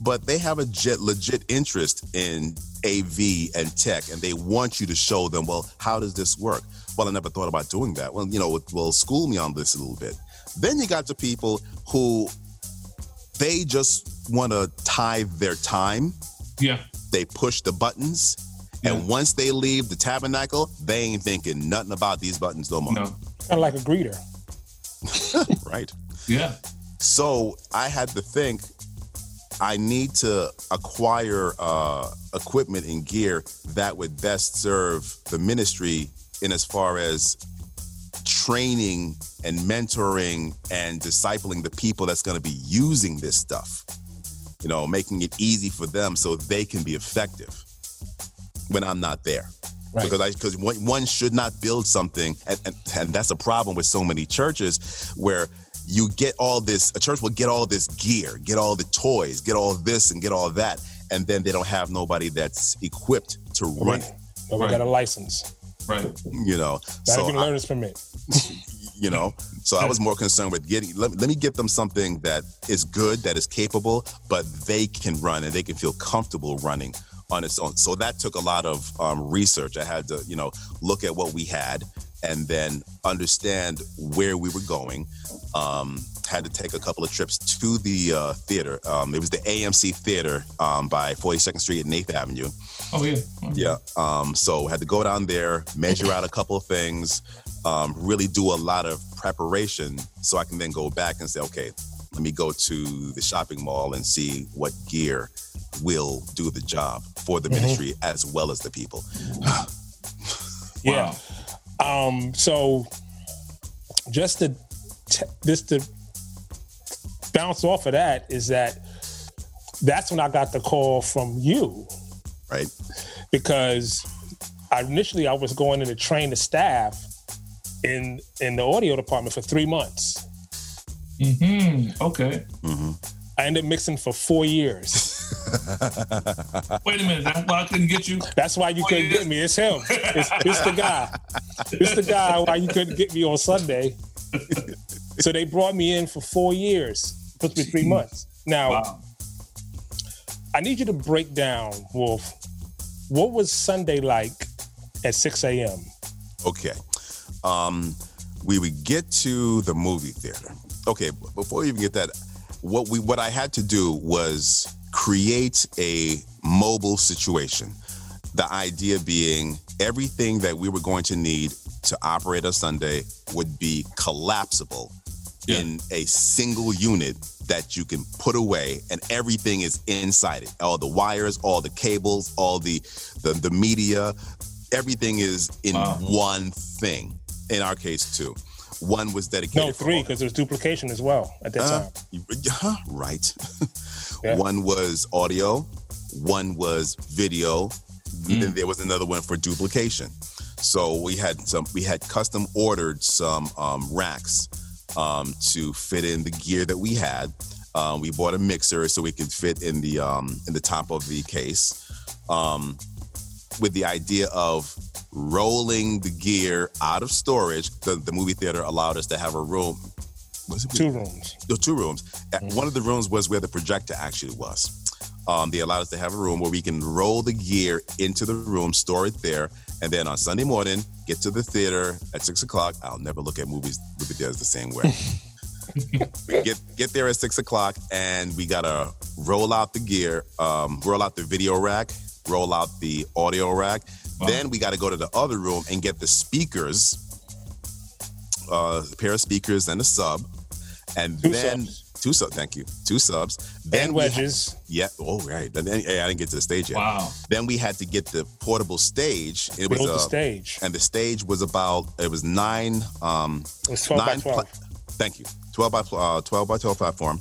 but they have a jet, legit interest in AV and tech, and they want you to show them, well, how does this work? Well, I never thought about doing that. Well, you know, well, school me on this a little bit. Then you got the people who they just want to tithe their time Yeah. they push the buttons, Yeah. and once they leave the tabernacle, they ain't thinking nothing about these buttons no more. No. Kind of like a greeter. Right. Yeah. So I had to think I need to acquire uh, equipment and gear that would best serve the ministry in as far as training and mentoring and discipling the people that's going to be using this stuff. You know, making it easy for them so they can be effective when I'm not there. Right. Because I because one, one should not build something, and, and, and that's a problem with so many churches where you get all this. A church will get all this gear, get all the toys, get all this and get all that, and then they don't have nobody that's equipped to run it. But we Right. got a license. Right. You know, Not so even I- learner's permit. you know so i was more concerned with getting let, let me get them something that is good that is capable but they can run and they can feel comfortable running on its own. So that took a lot of um, research. I had to you know look at what we had and then understand where we were going. Um, had to take a couple of trips to the uh, theater. Um, it was the amc theater um, by 42nd street and 8th avenue. Oh yeah. yeah. Um, so had to go down there, measure out a couple of things, um, really do a lot of preparation so I can then go back and say, okay, let me go to the shopping mall and see what gear will do the job for the Mhm. ministry as well as the people. Yeah. Um, so just to t- just to bounce off of that is that that's when I got the call from you Right. because I, initially I was going in to train the staff in in the audio department for three months. Hmm Okay. hmm I ended up mixing for four years. Wait a minute. That's why I couldn't get you. That's why you couldn't get me. It's him. It's, it's the guy. It's the guy why you couldn't get me on Sunday. So they brought me in for four years, supposed to be three months. Now Wow. I need you to break down, Wolf. What was Sunday like at 6 a.m.? Okay. Um, we would get to the movie theater. Okay, before we even get that, what we what I had to do was create a mobile situation. The idea being everything that we were going to need to operate a Sunday would be collapsible Yeah. in a single unit that you can put away and everything is inside it. All the wires, all the cables, all the the, the media, everything is in Wow. one thing. In our case, two. One was dedicated. No, three because there's duplication as well at that Huh? time. Huh, right. Yeah. One was audio, one was video, and then there was another one for duplication. So we had some we had custom ordered some um, racks um, to fit in the gear that we had. Um, we bought a mixer so we could fit in the um, in the top of the case, um, with the idea of rolling the gear out of storage. The, the movie theater allowed us to have a room. Was it Two rooms. there were two rooms. Uh, One of the rooms was where the projector actually was. Um, they allowed us to have a room where we can roll the gear into the room, store it there, and then on Sunday morning, get to the theater at six o'clock. I'll never look at movies movie theaters the same way. get get there at six o'clock, and we gotta roll out the gear, um, roll out the video rack, roll out the audio rack. Then we got to go to the other room and get the speakers, uh, a pair of speakers and a sub, and Two then subs. two subs. Thank you, two subs. Then And wedges. yeah. Oh, right. And then, hey, I didn't get to the stage yet. Wow. Then we had to get the portable stage. It was the uh, stage. and the stage was about it was nine um It was 12 by 12. pla- thank you 12 by uh, 12 by 12 platform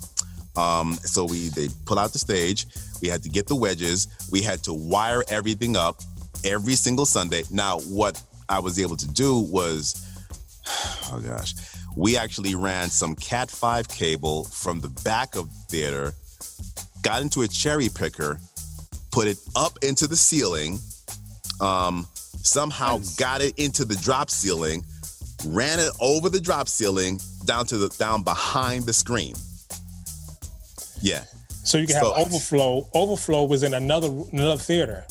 um so we they pull out the stage we had to get the wedges we had to wire everything up every single sunday now what i was able to do was oh gosh we actually ran some cat 5 cable from the back of the theater got into a cherry picker put it up into the ceiling um somehow Nice. got it into the drop ceiling ran it over the drop ceiling down to the down behind the screen yeah So you can have So- overflow. Overflow was in another another theater.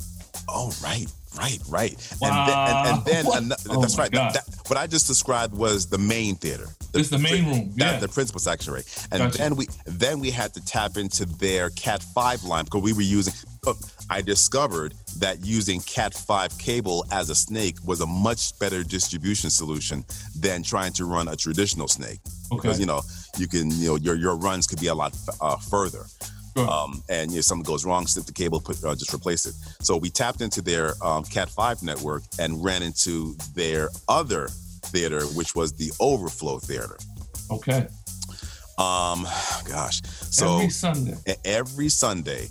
Oh right right right Wow. and then, and, and then Oh that's right God. That- what i just described was the main theater It's the main room. That, Yeah. the principal section, right? And Gotcha. then we then we had to tap into their Cat five line because we were using. uh, I discovered that using Cat five cable as a snake was a much better distribution solution than trying to run a traditional snake Okay. because you know you can you know your your runs could be a lot uh, further. Sure. Um, and you know, something goes wrong, snip the cable, put uh, just replace it. So we tapped into their um, Cat five network and ran into their other theater, which was the Overflow Theater. Okay. Um, gosh. So Every Sunday. every Sunday,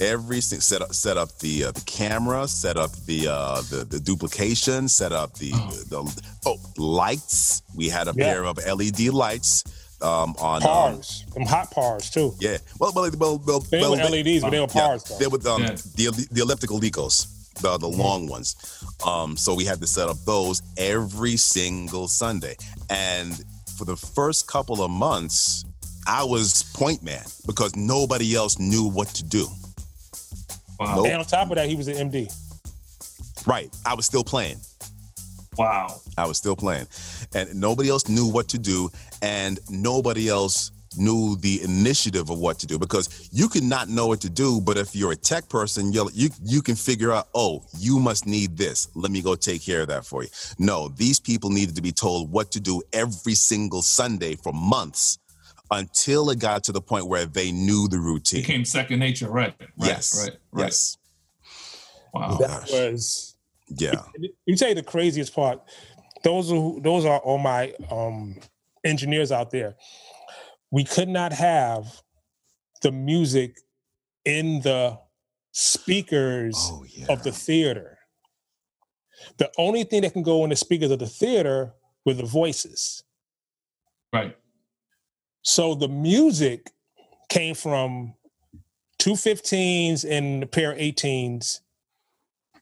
every set up set up the uh, the camera, set up the uh, the the duplication, set up the the, oh lights. We had a Yeah. pair of LED lights um, on. Um, Pars. Them hot pars too. yeah. Well, well, well, well, They well, were they- LEDs, but they were yeah, pars though. they were um, Yeah. the the elliptical Lekos, the the long ones. Um, so we had to set up those every single Sunday, and for the first couple of months, I was point man because nobody else knew what to do. Wow. Nope. and on top of that, he was an MD. Right, I was still playing. Wow. I was still playing, and nobody else knew what to do, and nobody else knew the initiative of what to do because you could not know what to do, but if you're a tech person, you you you can figure out, oh, you must need this. Let me go take care of that for you. No, these people needed to be told what to do every single Sunday for months until it got to the point where they knew the routine. Became second nature. Right. right yes, Right. Right. yes, Wow. That gosh. was yeah, you tell you the craziest part. Those are those are all my um engineers out there. We could not have the music in the speakers oh yeah, of the theater. The only thing that can go in the speakers of the theater were the voices. Right. So the music came from two 15s and a pair of 18s.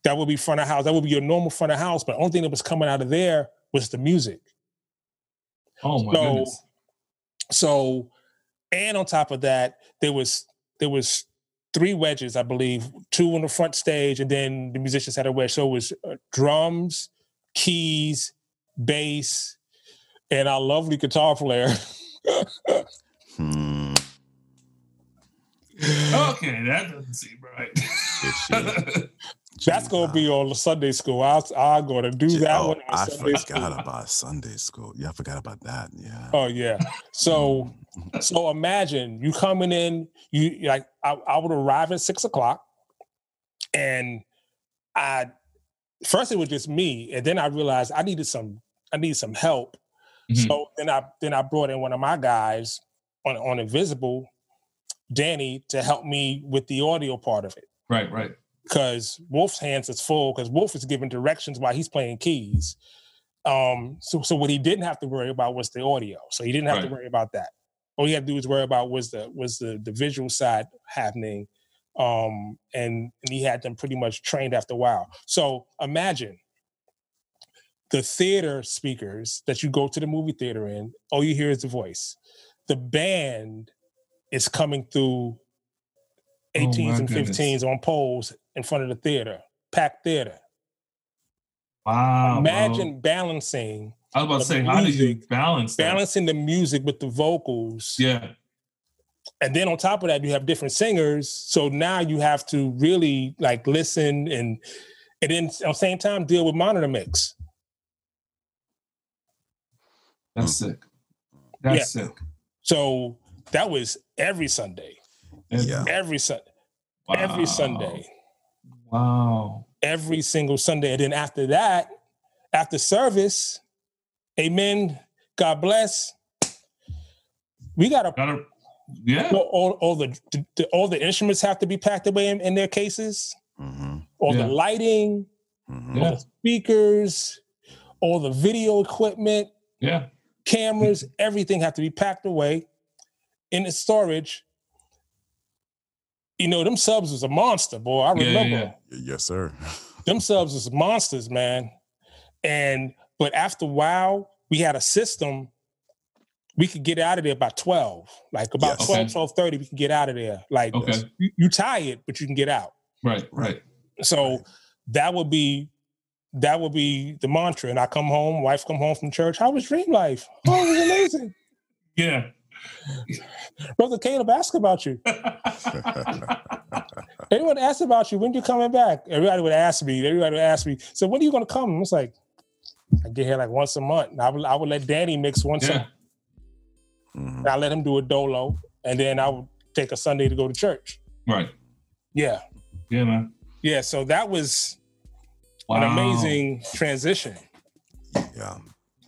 That would be front of house. That would be your normal front of house. But the only thing that was coming out of there was the music. Oh my So- goodness. So, and on top of that, there was there was three wedges, I believe, two on the front stage, and then the musicians had a wedge. So it was uh, drums, keys, bass, and our lovely guitar player. Hmm. Okay, that doesn't seem right. That's gonna be on the Sunday school. I I'm gonna do that oh, one on I Sunday forgot school. about Sunday school. Yeah, I forgot about that. Yeah. Oh yeah. So so imagine you coming in, you like I, I would arrive at six o'clock and I first it was just me, and then I realized I needed some I needed some help. Mhm. So then I then I brought in one of my guys on on Invisible, Danny, to help me with the audio part of it. right, right. Because Wolf's hands is full because Wolf is giving directions while he's playing keys. Um, so so what he didn't have to worry about was the audio. So he didn't have to worry about that. All he had to do was worry about was the was the the visual side happening. Um, and, and he had them pretty much trained after a while. So imagine the theater speakers that you go to the movie theater in, all you hear is the voice. The band is coming through Oh, my 18s and goodness. 15s on poles in front of the theater, packed theater. Wow. Imagine bro. balancing I was about to say, how do you balance that? balancing the music with the vocals. Yeah. And then on top of that, you have different singers. So now you have to really like listen and and then at the same time deal with monitor mix. That's sick. That's sick. So that was every Sunday. Yeah. Every Sunday. Every Wow. Sunday. Wow. every single Sunday. And then after that, after service, amen, God bless. We got to Gotta, yeah. all, all the, the all the instruments have to be packed away in, in their cases. Mm-hmm. All Yeah. the lighting, hmm Yeah. all the speakers, all the video equipment, Yeah. cameras, everything have to be packed away in the storage. You know, them subs was a monster, boy. I Yeah, remember. yeah, Yes, sir. them subs was monsters, man. And but after a while, we had a system. We could get out of there by 12. Like about Yes. 12, Okay. 12 30, we can get out of there. Like Okay. you, you tired, but you can get out. Right. Right. So that would be that would be the mantra. And I come home, wife come home from church. How was dream life? Oh, it was amazing. Yeah. Brother Caleb, asked about you. Everyone asked about you. When you coming back? Everybody would ask me. Everybody would ask me. So when are you gonna come? I was like, I get here like once a month. And I would I would let Danny mix once yeah. a Mhm. and I let him do a dolo. And then I would take a Sunday to go to church. Right. Yeah. Yeah, man. Yeah. So that was Wow. an amazing transition. Yeah.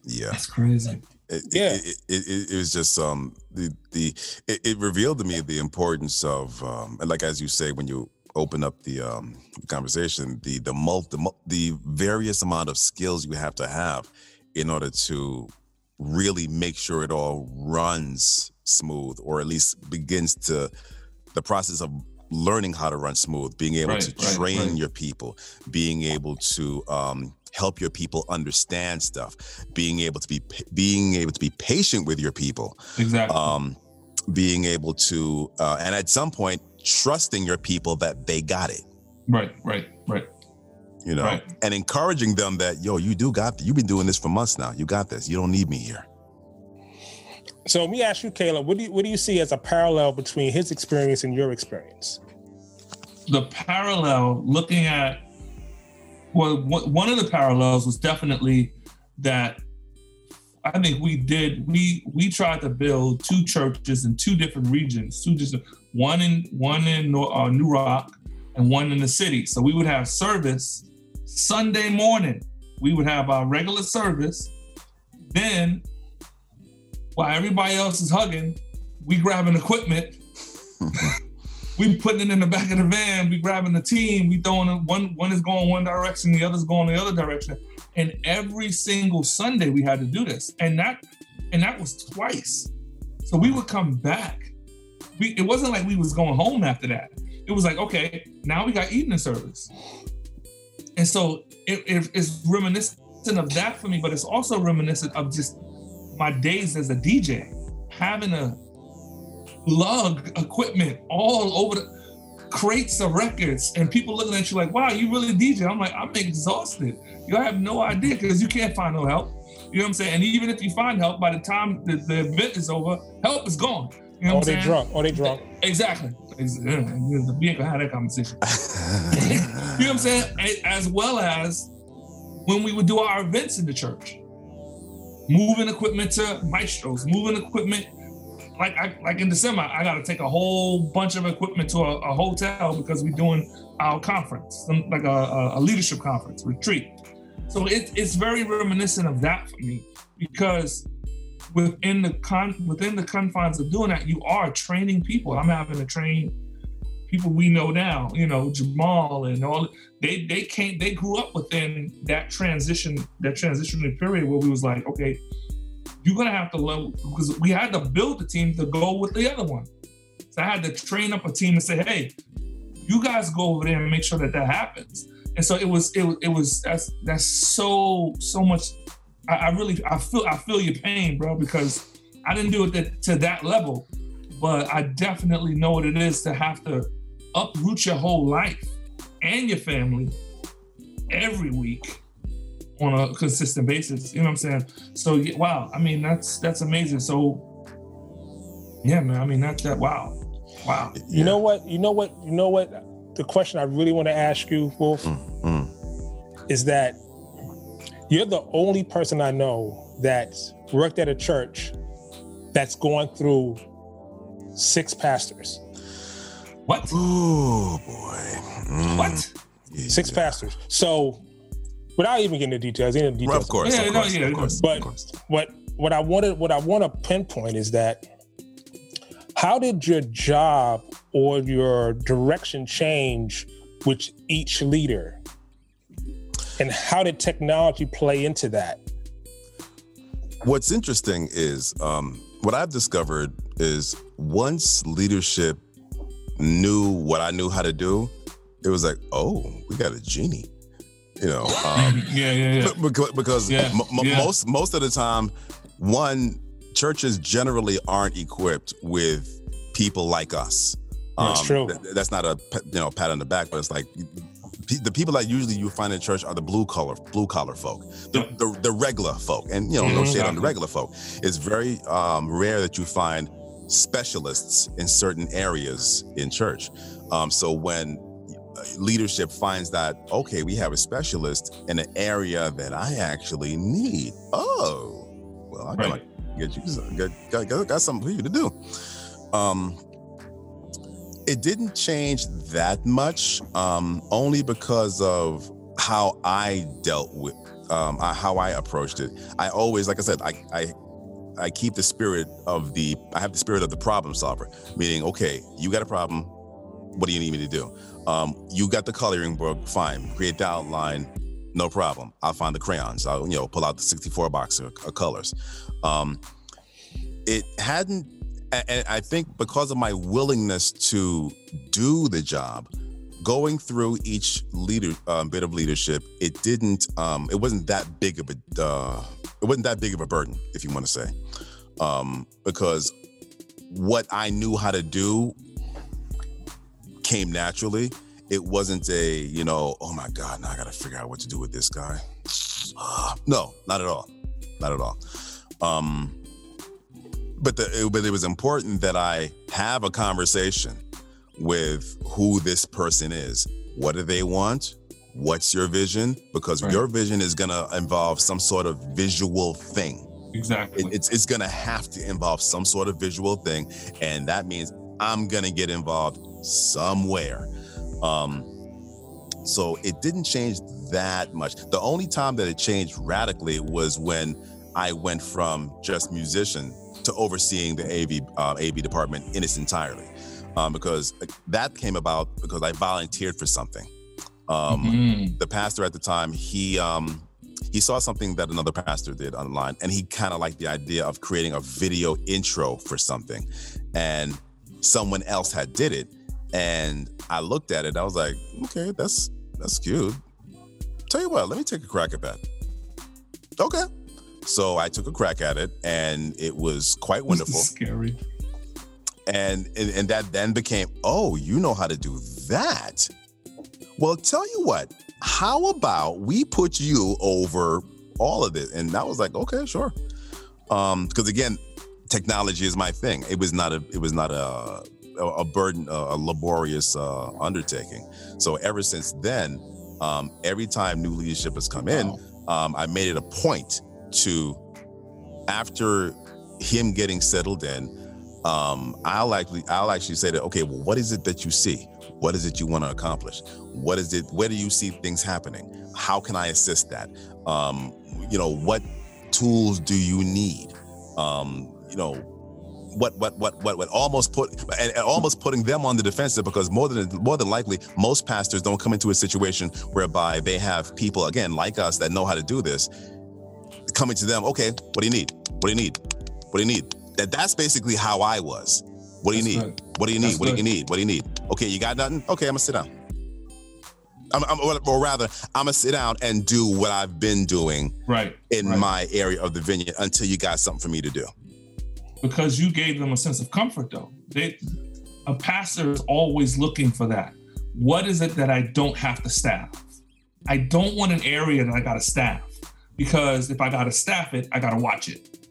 Yeah. That's crazy. It, Yeah. it, it, it, was just um the the it, revealed to me the importance of um and like as you say when you open up the um conversation the the mul- the, the various amount of skills you have to have in order to really make sure it all runs smooth or at least begins to the process of learning how to run smooth being able Right, to right, train right. your people being able to um help your people understand stuff being able to be being able to be patient with your people Exactly. um being able to uh, and at some point trusting your people that they got it right. Right. Right. you know Right. and encouraging them that yo you do got you've been doing this for months now you got this you don't need me here So let me ask you, Caleb, what do you what do you see as a parallel between his experience and your experience? the parallel looking at well wh- one of the parallels was definitely that i think we did we we tried to build two churches in two different regions two just one in one in uh, new rock and one in the city. So we would have service sunday morning. We would have our regular service. Then while everybody else is hugging we grabbing equipment we putting it in the back of the van. We grabbing the team. We throwing it. One one is going one direction, the other's going the other direction. And every single Sunday we had to do this, and that and that was twice. So we would come back. We it wasn't like we was going home after that. It was like okay, now we got evening service, and so it, it- it's reminiscent of that for me. But it's also reminiscent of just my days as a DJ, having a lug equipment all over the crates of records and people looking at you like, wow, you really DJ. I'm like, I'm exhausted. You have no idea because you can't find no help. You know what I'm saying? And even if you find help, by the time the, the event is over, help is gone. You know or what they I'm saying? drunk. Or they drunk. Exactly. Ex- We ain't gonna have that conversation. you know what I'm saying? As well as when we would do our events in the church, moving equipment to maestros, moving equipment. Like I, like in December, I got to take a whole bunch of equipment to a, a hotel because we're doing our conference, like a, a, leadership conference retreat. So it, it's very reminiscent of that for me because within the con within the confines of doing that, you are training people. I'm having to train people we know now, you know, Jamal and all they they came they grew up within that transition, that transitionary period where we was like, okay, you're gonna have to learn because we had to build the team to go with the other one. So I had to train up a team and say, hey, you guys go over there and make sure that that happens. And so it was it it was that's that's so so much I, I really I feel I feel your pain, bro, because I didn't do it to that level, but I definitely know what it is to have to uproot your whole life and your family every week on a consistent basis. You know what I'm saying? So yeah, wow, I mean that's that's amazing. So yeah, man. I mean that's that wow, wow. You know what? You know what? You know what? The question I really want to ask you, Wolf, Mm. is that you're the only person I know that's worked at a church that's going through six pastors. What? Oh boy. Mm. What? Six pastors. So, without even getting into details, into Well, details. of course, Yeah, of no, course, yeah, of course, But of course. what what I wanted what I want to pinpoint is that how did your job or your direction change with each leader? And how did technology play into that? What's interesting is um, what I've discovered is once leadership knew what I knew how to do, it was like, oh, we got a genie. You know, um, Yeah, yeah, yeah. because, because Yeah, m- yeah. most most of the time, one churches generally aren't equipped with people like us. That's true. th- that's not a you know pat on the back, but it's like the people that usually you find in church are the blue collar blue collar folk, the, the, the regular folk, and you know no Mhm. shade on the regular folk. It's very um, rare that you find specialists in certain areas in church. Um, so when uh, leadership finds that okay, we have a specialist in an area that I actually need. Oh, well, I gotta Right. get you some, got, got, got, something for you to do. Um, it didn't change that much, um, only because of how I dealt with, um, uh, how I approached it. I always, like I said, I, I, I keep the spirit of the, I have the spirit of the problem solver, meaning, okay, you got a problem. What do you need me to do? Um, you got the coloring book, fine. Create the outline, no problem. I'll find the crayons. I'll, you know, pull out the 64 box of, of colors. Um, it hadn't and I think because of my willingness to do the job, going through each leader um, bit of leadership, it didn't. Um, it wasn't that big of a. Uh, it wasn't that big of a burden, if you want to say, um, because what I knew how to do came naturally. It wasn't a, you know, oh my God, now I got to figure out what to do with this guy. no, not at all, not at all. Um, but the, but it was important that I have a conversation with who this person is. What do they want? What's your vision? Because Right. your vision is going to involve some sort of visual thing. Exactly. It- it's it's going to have to involve some sort of visual thing, and that means I'm going to get involved somewhere. Um, so it didn't change that much. The only time that it changed radically was when I went from just musician to overseeing the AV uh, AV department in its entirety, um, because that came about because I volunteered for something. Um, Mhm. the pastor at the time he um he saw something that another pastor did online and he kind of liked the idea of creating a video intro for something and someone else had did it and i looked at it i was like okay that's that's cute tell you what let me take a crack at that okay so i took a crack at it and it was quite wonderful scary. And, and and that then became oh you know how to do that well tell you what how about we put you over all of it. And that was like, okay, sure. Um, because again, technology is my thing. It was not a it was not a a burden, a laborious uh, undertaking. So ever since then, um, every time new leadership has come in, um, I made it a point to, after him getting settled in, um, I'll actually I'll actually say that okay, well, what is it that you see? What is it you want to accomplish? What is it? Where do you see things happening? How can I assist that? Um, you know, what tools do you need? Um, you know, what what what what what almost put and, and, almost putting them on the defensive because more than more than likely most pastors don't come into a situation whereby they have people again like us that know how to do this coming to them okay what do you need what do you need what do you need that that's basically how I was. What do you That's need? good. what do you need? That's what do you need? What do you need? Okay you got nothing? Okay I'm gonna sit down. I'm, I'm, or rather I'm gonna sit down and do what I've been doing Right. in right. my area of the vineyard until you got something for me to do. Because you gave them a sense of comfort though. They a pastor is always looking for that. What is it that i don't have to staff? I don't want an area that i gotta staff because if i gotta staff it i gotta watch it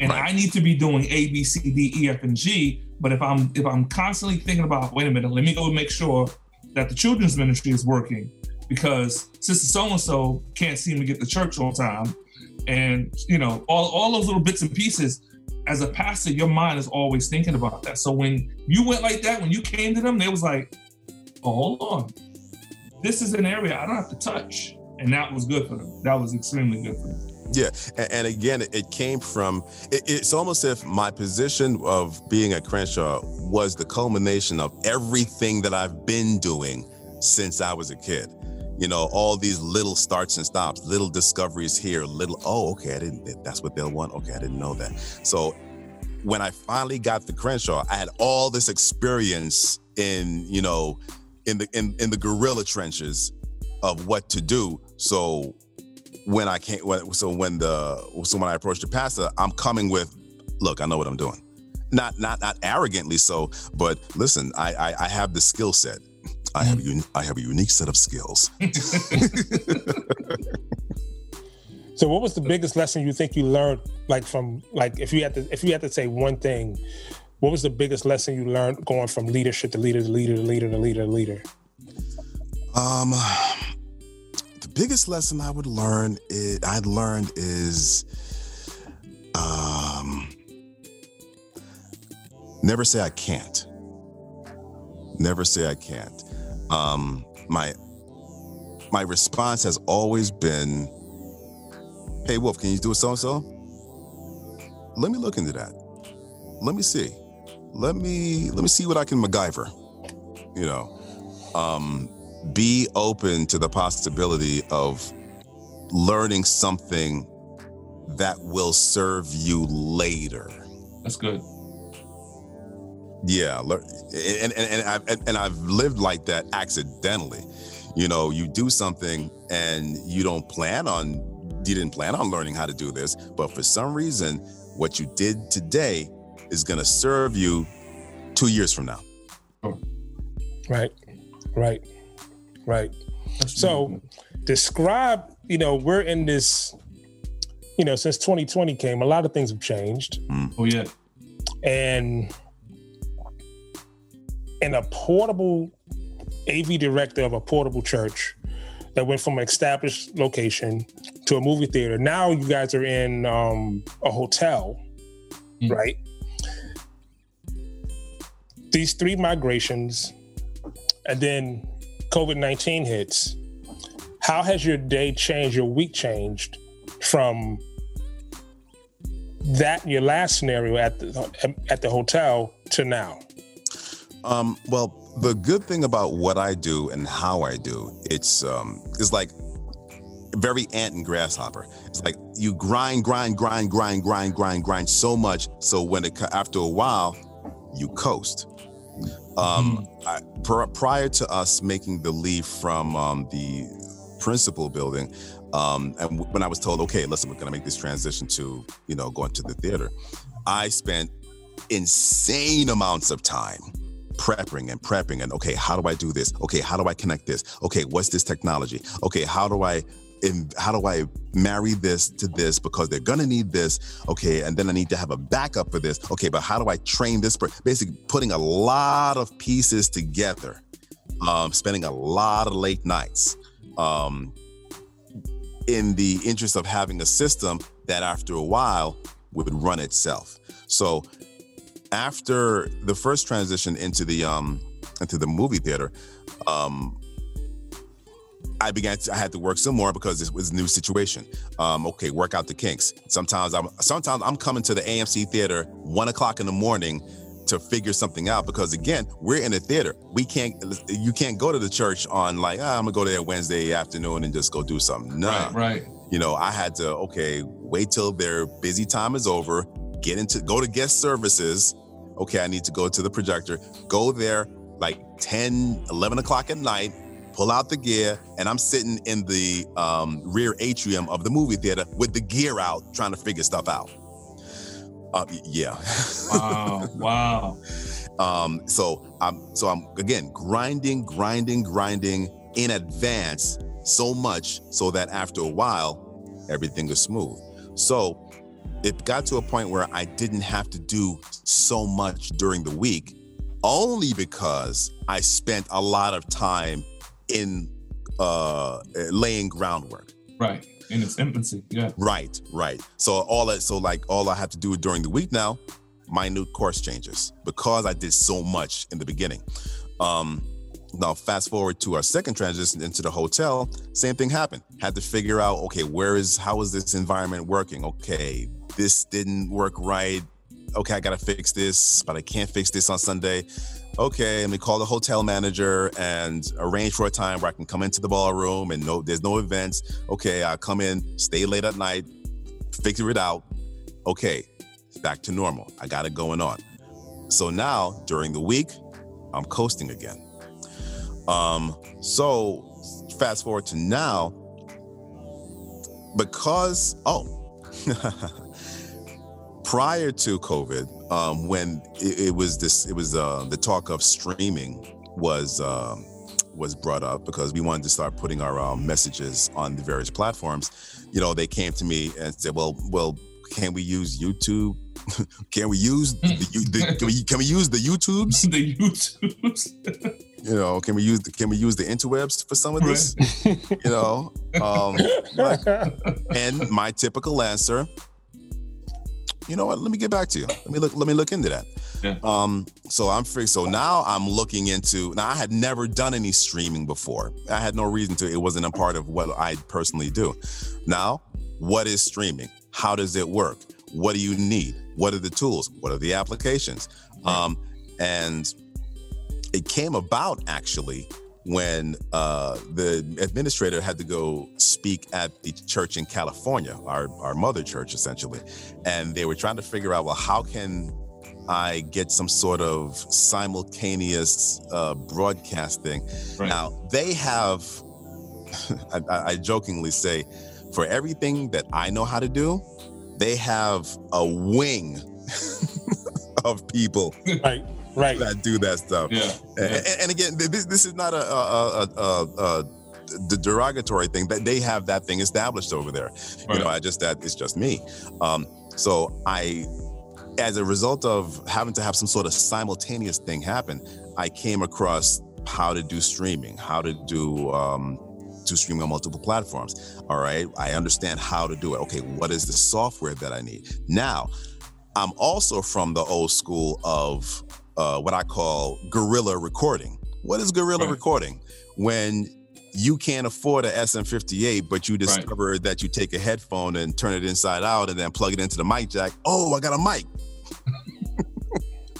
and Right. i need to be doing a b c d e f and g but if i'm if i'm constantly thinking about wait a minute let me go and make sure that the children's ministry is working because sister so and so can't seem to get to church on time. And you know all, all those little bits and pieces as a pastor your mind is always thinking about that. So when you went like that when you came to them they was like oh hold on. This is an area i don't have to touch. And that was good for them. That was extremely good for them Yeah, and, and again, it came from. It, it's almost if my position of being at Crenshaw was the culmination of everything that I've been doing since I was a kid. You know, all these little starts and stops, little discoveries here, little. Oh, okay, I didn't. That's what they'll want. Okay, I didn't know that. So when I finally got to Crenshaw, I had all this experience in, you know, in the in, in the guerrilla trenches of what to do. So when I can't, when, so when the, so when I approach the pastor, I'm coming with, look, I know what I'm doing. Not, not, not arrogantly so, but listen, I, I, I have the skill set. I have, a uni- I have a unique set of skills. So, what was the biggest lesson you think you learned, like from, like, if you had to, if you had to say one thing, what was the biggest lesson you learned going from leadership to leader to leader to leader to leader to leader? Um, the biggest lesson I would learn, is, I'd learned is, um, never say I can't. Never say I can't. Um, my my response has always been, "Hey, Wolf, can you do a so and so? Let me look into that. Let me see. Let me let me see what I can MacGyver. You know, um, be open to the possibility of learning something that will serve you later. that's good Yeah, and and and I've and- and I've lived like that accidentally. You know, you do something and you don't plan on you didn't plan on learning how to do this, but for some reason, what you did today is going to serve you two years from now. Right, right, right. That's So, describe, you know, we're in this, you know, since 2020 came, a lot of things have changed. oh yeah And in a portable AV director of a portable church that went from an established location to a movie theater. Now you guys are in um, a hotel, Mm. right? These three migrations, and then COVID 19 hits. How has your day changed, your week changed from that, your last scenario at the, at the hotel to now? Um, well, the good thing about what I do and how I do, it's um, it's like very ant and grasshopper. It's like you grind, grind, grind, grind, grind, grind, grind so much. So when it after a while, you coast. Um, I, pr- prior to us making the leave from um, the principal building, um, and w- when I was told, okay, listen, we're going to make this transition to you know going to the theater, I spent insane amounts of time prepping and prepping and okay how do i do this? Okay how do i connect this? Okay what's this technology? Okay how do i how do I marry this to this because they're gonna need this, okay, and then I need to have a backup for this, okay, but how do I train this? Per-? Basically, putting a lot of pieces together, um, spending a lot of late nights, um, in the interest of having a system that after a while would run itself. So after the first transition into the um into the movie theater, um I began to, I had to work some more because this was a new situation. Um, okay, work out the kinks. Sometimes I'm sometimes I'm coming to the AMC theater one o'clock in the morning to figure something out because again, we're in a theater. We can't you can't go to the church on like, ah, I'm gonna go there Wednesday afternoon and just go do something. No. Right, right. You know, I had to, okay, wait till their busy time is over, get into go to guest services. Okay, I need to go to the projector, go there like 10, 11 o'clock at night, pull out the gear, and I'm sitting in the um, rear atrium of the movie theater with the gear out, trying to figure stuff out. Uh, yeah. Wow. wow. Um, so I'm so I'm again grinding, grinding, grinding in advance so much so that after a while, everything was smooth. So it got to a point where I didn't have to do so much during the week, only because I spent a lot of time in uh laying groundwork. Right. In its infancy. Yeah. Right, right. So all that so like all I have to do during the week now, minute course changes because I did so much in the beginning. Um now fast forward to our second transition into the hotel, same thing happened. Had to figure out, okay, where is how is this environment working? Okay, this didn't work right. Okay, I gotta fix this, but I can't fix this on Sunday. Okay, let me call the hotel manager and arrange for a time where I can come into the ballroom and no, there's no events. Okay, I come in, stay late at night, figure it out. Okay, back to normal. I got it going on. So now during the week, I'm coasting again. Um, so fast forward to now, because oh, prior to COVID, um, when it, it was this, it was uh, the talk of streaming was um, was brought up because we wanted to start putting our um, messages on the various platforms. You know, they came to me and said, "Well, well, can we use YouTube? can we use the, the can, we, can we use the YouTubes? the YouTubes. You know, can we use the, can we use the interwebs for some of this? you know, um, and my typical answer. You know what? Let me get back to you. Let me look. Let me look into that. Yeah. Um, so I'm free. So now I'm looking into. Now I had never done any streaming before. I had no reason to. It wasn't a part of what I personally do. Now, what is streaming? How does it work? What do you need? What are the tools? What are the applications? Um, and it came about actually when uh, the administrator had to go speak at the church in California, our, our mother church essentially. And they were trying to figure out, well, how can I get some sort of simultaneous uh, broadcasting? Right. Now, they have, I, I I jokingly say, for everything that I know how to do, they have a wing of people Right, right. that do that stuff. Yeah. And, yeah. and again, this this is not a, a, a, a, the derogatory thing that they have that thing established over there. Right. You know, I just that it's just me. Um, so I, as a result of having to have some sort of simultaneous thing happen, I came across how to do streaming, how to do um, to stream on multiple platforms. All right, I understand how to do it. Okay, what is the software that I need now? I'm also from the old school of uh, what I call guerrilla recording. What is guerrilla Right. recording? When you can't afford a SM58, but you discover that you take a headphone and turn it inside out and then plug it into the mic jack. Oh, I got a mic.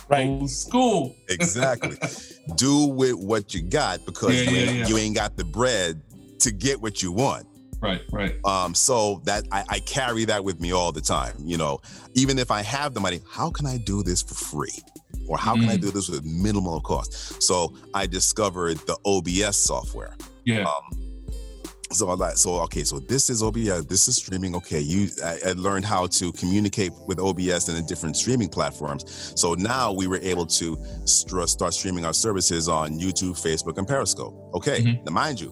Right. Old school. Exactly. Do with what you got because Yeah, you, yeah, ain't, yeah. you ain't got the bread to get what you want. Right, right. Um, so that I, I carry that with me all the time. You know, even if I have the money, how can I do this for free? Or how can I Mm. do this with minimal cost? So I discovered the OBS software. Yeah. Um, so I like, so okay, so this is OBS, this is streaming. Okay, you, I, I learned how to communicate with OBS and the different streaming platforms. So now we were able to str- start streaming our services on YouTube, Facebook, and Periscope. Okay, Mhm. now mind you,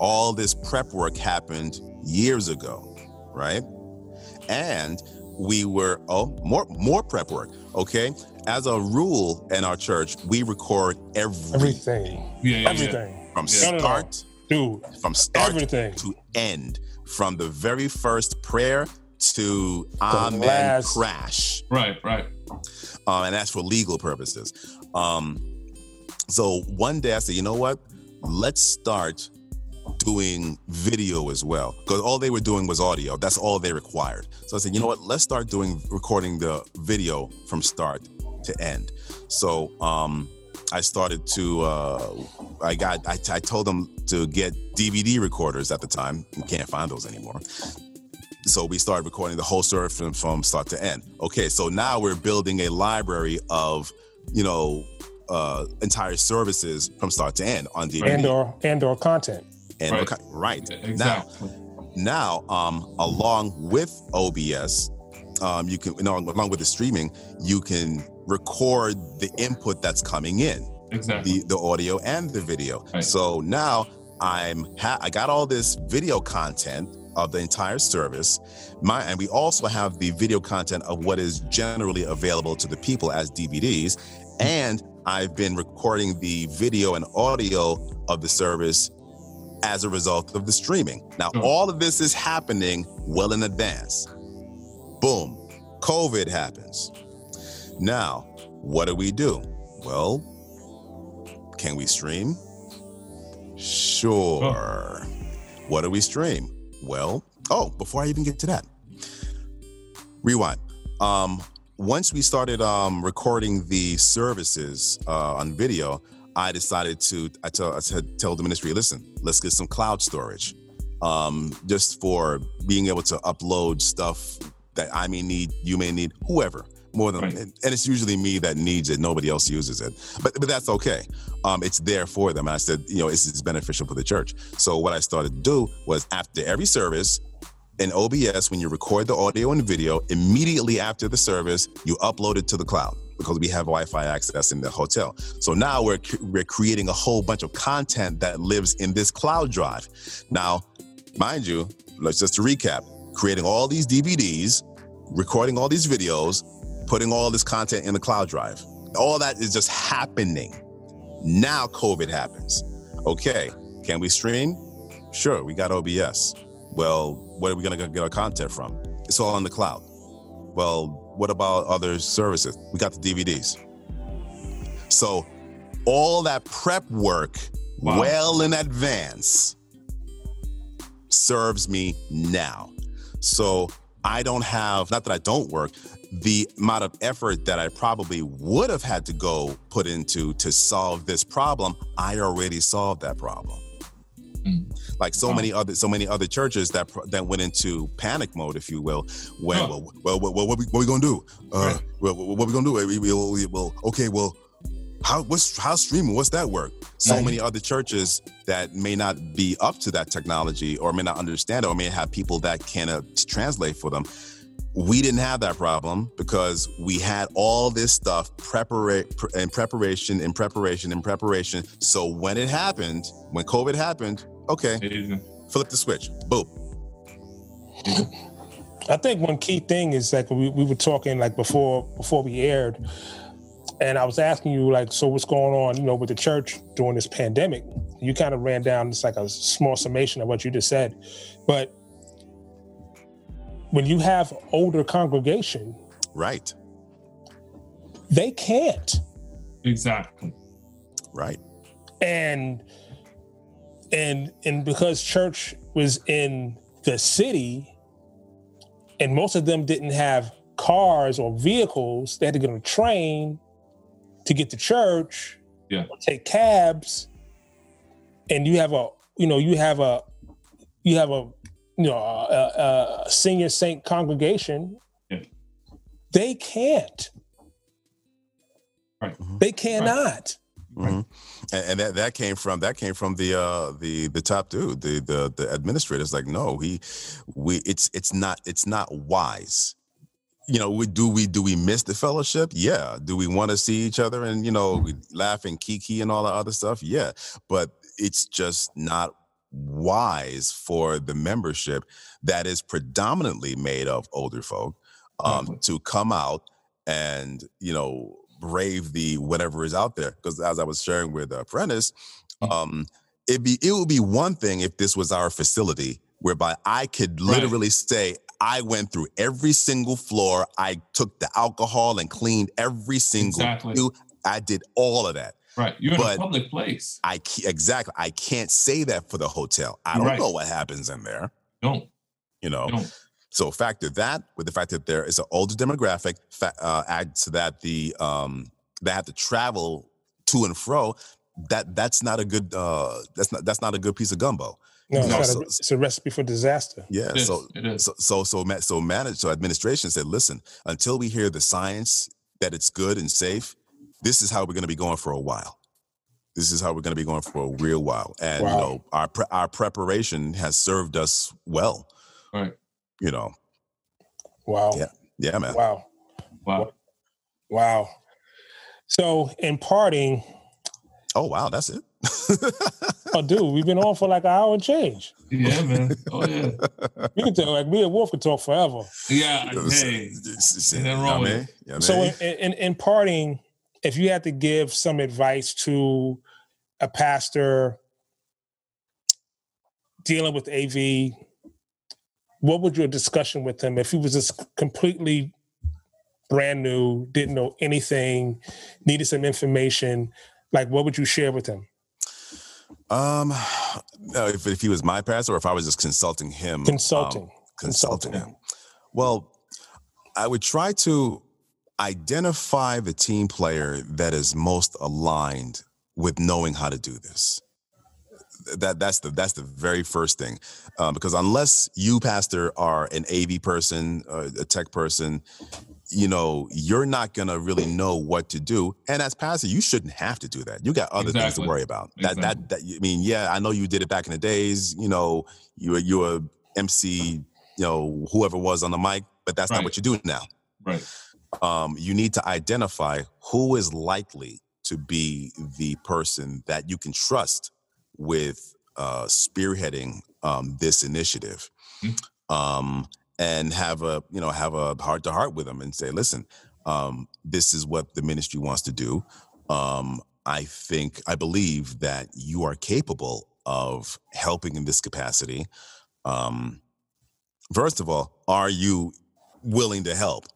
all this prep work happened years ago, right? And we were oh more more prep work. Okay, as a rule in our church, we record every, Everything. Yeah, yeah, Everything. from Yeah. No, no, no. start Dude, from start everything. to end, from the very first prayer to amen last- crash. Right, right. um, and that's for legal purposes. Um, so one day I said, you know what? Let's start doing video as well because all they were doing was audio. That's all they required. So I said, you know what? Let's start doing recording the video from start to end. So um, I started to. Uh, I got. I, I told them to get DVD recorders at the time. You can't find those anymore. So we started recording the whole story from, from start to end. Okay, so now we're building a library of, you know, uh, entire services from start to end on DVD. and or and or content. And Right. okay, right. Exactly. Now, now, um, along with OBS, um, you can, you know, along with the streaming, you can record the input that's coming in, exactly. the the audio and the video. Right. So now I'm ha- I got all this video content of the entire service. My and we also have the video content of what is generally available to the people as DVDs, and I've been recording the video and audio of the service as a result of the streaming. Now, Sure. all of this is happening well in advance. Boom, COVID happens. Now, what do we do? Well, can we stream? Sure. What do we stream? Well, oh, before I even get to that, rewind. Um, once we started um, recording the services uh, on video, I decided to I tell I said tell the ministry, listen, let's get some cloud storage, um, just for being able to upload stuff that I may need, you may need, whoever. More than Right. and it's usually me that needs it. Nobody else uses it, but but that's okay. Um, it's there for them. And I said, you know, it's, it's beneficial for the church. So what I started to do was after every service, in OBS, when you record the audio and video, immediately after the service, you upload it to the cloud because we have Wi-Fi access in the hotel. So now we're we're creating a whole bunch of content that lives in this cloud drive. Now, mind you, let's just to recap: creating all these DVDs, recording all these videos, putting all this content in the cloud drive. All that is just happening. Now COVID happens. Okay, can we stream? Sure, we got OBS. Well, where are we going to get our content from? It's all in the cloud. Well, what about other services? We got the DVDs. So, all that prep work Wow. well in advance serves me now. So, I don't have, not that I don't work, the amount of effort that I probably would have had to go put into to solve this problem, I already solved that problem Mm. like so Wow. many other so many other churches that that went into panic mode, if you will. When Huh. well, well, well, what, we, what we gonna do? Uh, Right. well, what we gonna do? We, we, we, well, okay, well, how what's how streaming? What's that work? So Right. many other churches that may not be up to that technology, or may not understand it, or may have people that can uh, translate for them. We didn't have that problem because we had all this stuff prepara- in preparation, in preparation, in preparation. So when it happened, when COVID happened, okay, flip the switch. Boom. I think one key thing is like we, we were talking like before before we aired, and I was asking you like, so what's going on, you know, with the church during this pandemic? You kind of ran down just like a small summation of what you just said, but when you have older congregation, Right. they can't, Exactly. Right. and and and because church was in the city, and most of them didn't have cars or vehicles, they had to get on a train to get to church. Yeah. or take cabs, and you have a you know you have a you have a you know a, a senior saint congregation. Yeah. They can't. Right. They cannot. Mhm. And, and that, that came from that came from the uh the the top dude, the the the administrators. Like, no, he we it's it's not it's not wise. You know, we do we do we miss the fellowship? Yeah. Do we want to see each other and you know we laugh and kiki and all that other stuff? Yeah. But it's just not wise for the membership that is predominantly made of older folk um, Exactly. to come out and you know brave the whatever is out there. Because as I was sharing with uh, Prentice, Mm. um, it'd be it would be one thing if this was our facility whereby I could Right. literally say I went through every single floor, I took the alcohol and cleaned every single Exactly. I did all of that. Right. You're in But- a public place. I exactly. I can't say that for the hotel. I don't Right. know what happens in there. Don't. You know. Don't. So factor that with the fact that there is an older demographic. Fa- uh, add to that the um, they have to travel to and fro. That that's not a good. Uh, that's not that's not a good piece of gumbo. No, it's, No, not so- a, it's a recipe for disaster. Yeah. It is. So It is. so so so so manage so administration said, listen, until we hear the science that it's good and safe, this is how we're going to be going for a while. This is how we're going to be going for a real while, and you know our pre- our preparation has served us well. Right. You know, Wow. Yeah. yeah, man. Wow. Wow. Wow. So in parting, Oh wow, that's it. oh dude, we've been on for like an hour and change. Yeah, man. Oh yeah. We can tell, like me and Wolf can talk forever. Yeah. Hey. it's- it's- nothing wrong what I with mean? You know what I So in, in in parting, if you had to give some advice to a pastor dealing with AV, what would your discussion with him if he was just completely brand new, didn't know anything, needed some information? Like, what would you share with him? Um, no, if if he was my pastor, or if I was just consulting him, um, Consulting. consulting Consulting. him. Well, I would try to identify the team player that is most aligned with knowing how to do this. That that's the that's the very first thing, um, because unless you, pastor, are an AV person, uh, a tech person, you know you're not gonna really know what to do. And as pastor, you shouldn't have to do that. You got other things to worry about. That Exactly. that that I mean, yeah, I know you did it back in the days. You know, you were you were MC, you know, whoever was on the mic, but that's not what you do now Right. Um, you need to identify who is likely to be the person that you can trust with uh, spearheading um, this initiative, Mhm. um, and have a you know have a heart to heart with them and say, listen, um, this is what the ministry wants to do. Um, I think I believe that you are capable of helping in this capacity. Um, first of all, are you willing to help?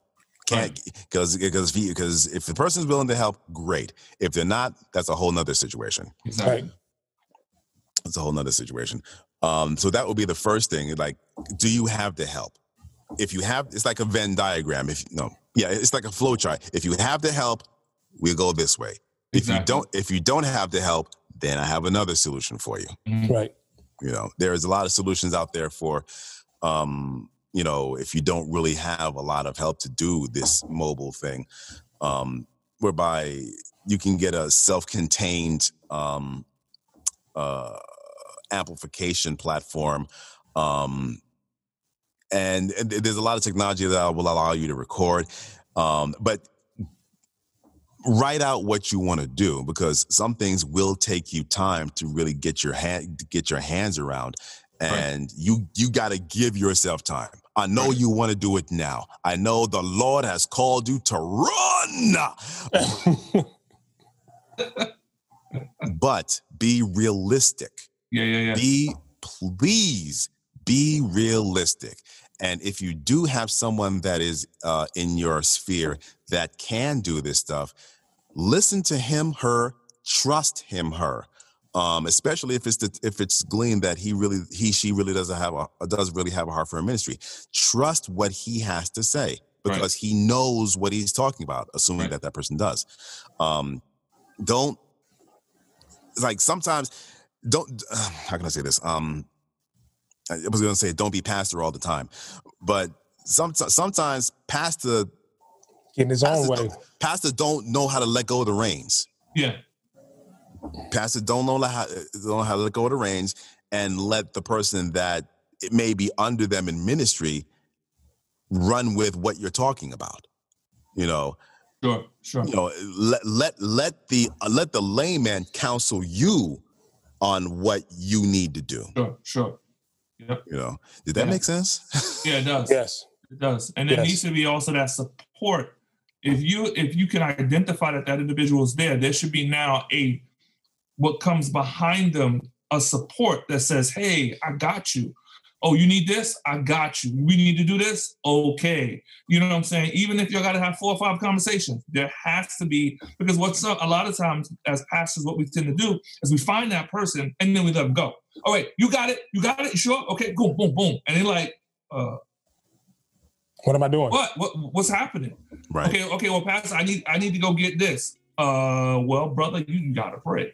Can't because because because if the person's willing to help, great. If they're not, that's a whole nother situation. Exactly. Right. It's a whole nother situation. Um, so that would be the first thing. Like, do you have the help? If you have, it's like a Venn diagram. If no, yeah, it's like a flow chart. If you have the help, we'll go this way. If you don't, if you don't have the help, then I have another solution for you. Mhm. Right. You know, there's a lot of solutions out there for, um, you know, if you don't really have a lot of help to do this mobile thing, um, whereby you can get a self-contained um, uh, amplification platform. Um, and, and there's a lot of technology that will allow you to record. Um, but write out what you want to do because some things will take you time to really get your hand get your hands around and you you got to give yourself time i know Right. you want to do it now i know the lord has called you to run but be realistic Yeah. Yeah. Yeah. be please be realistic and if you do have someone that is uh, in your sphere that can do this stuff listen to him her trust him her um, especially if it's the, if it's gleaned that he really he she really doesn't have a does really have a heart for a ministry trust what he has to say Right. because he knows what he's talking about assuming Right. that that person does um, don't like sometimes don't how can I say this? Um, I was going to say don't be pastor all the time, but some sometimes pastor in his own pastor way. don't, pastor don't know how to let go of the reins. Yeah. Pastor don't know how don't know how to let go of the reins and let the person that it may be under them in ministry run with what you're talking about. You know, Sure. Sure. you know let let let the uh, let the layman counsel you on what you need to do. Sure, sure. Yep. You know, did that Yeah. make sense? Yeah, it does. Yes. It does, and there Yes. needs to be also that support. If you if you can identify that that individual is there, there should be now a what comes behind them a support that says, "Hey, I got you. Oh, you need this? I got you. We need to do this? Okay." You know what I'm saying? Even if you got to have four or five conversations, there has to be because what's up a lot of times as pastors, what we tend to do is we find that person and then we let them go. All right, you got it. You got it. You sure? Okay, boom, boom, boom, and they're like, uh, What am I doing? what? What? What's happening? right. Okay, okay. Well, Pastor, I need I need to go get this. Uh, well, brother, you, you gotta pray.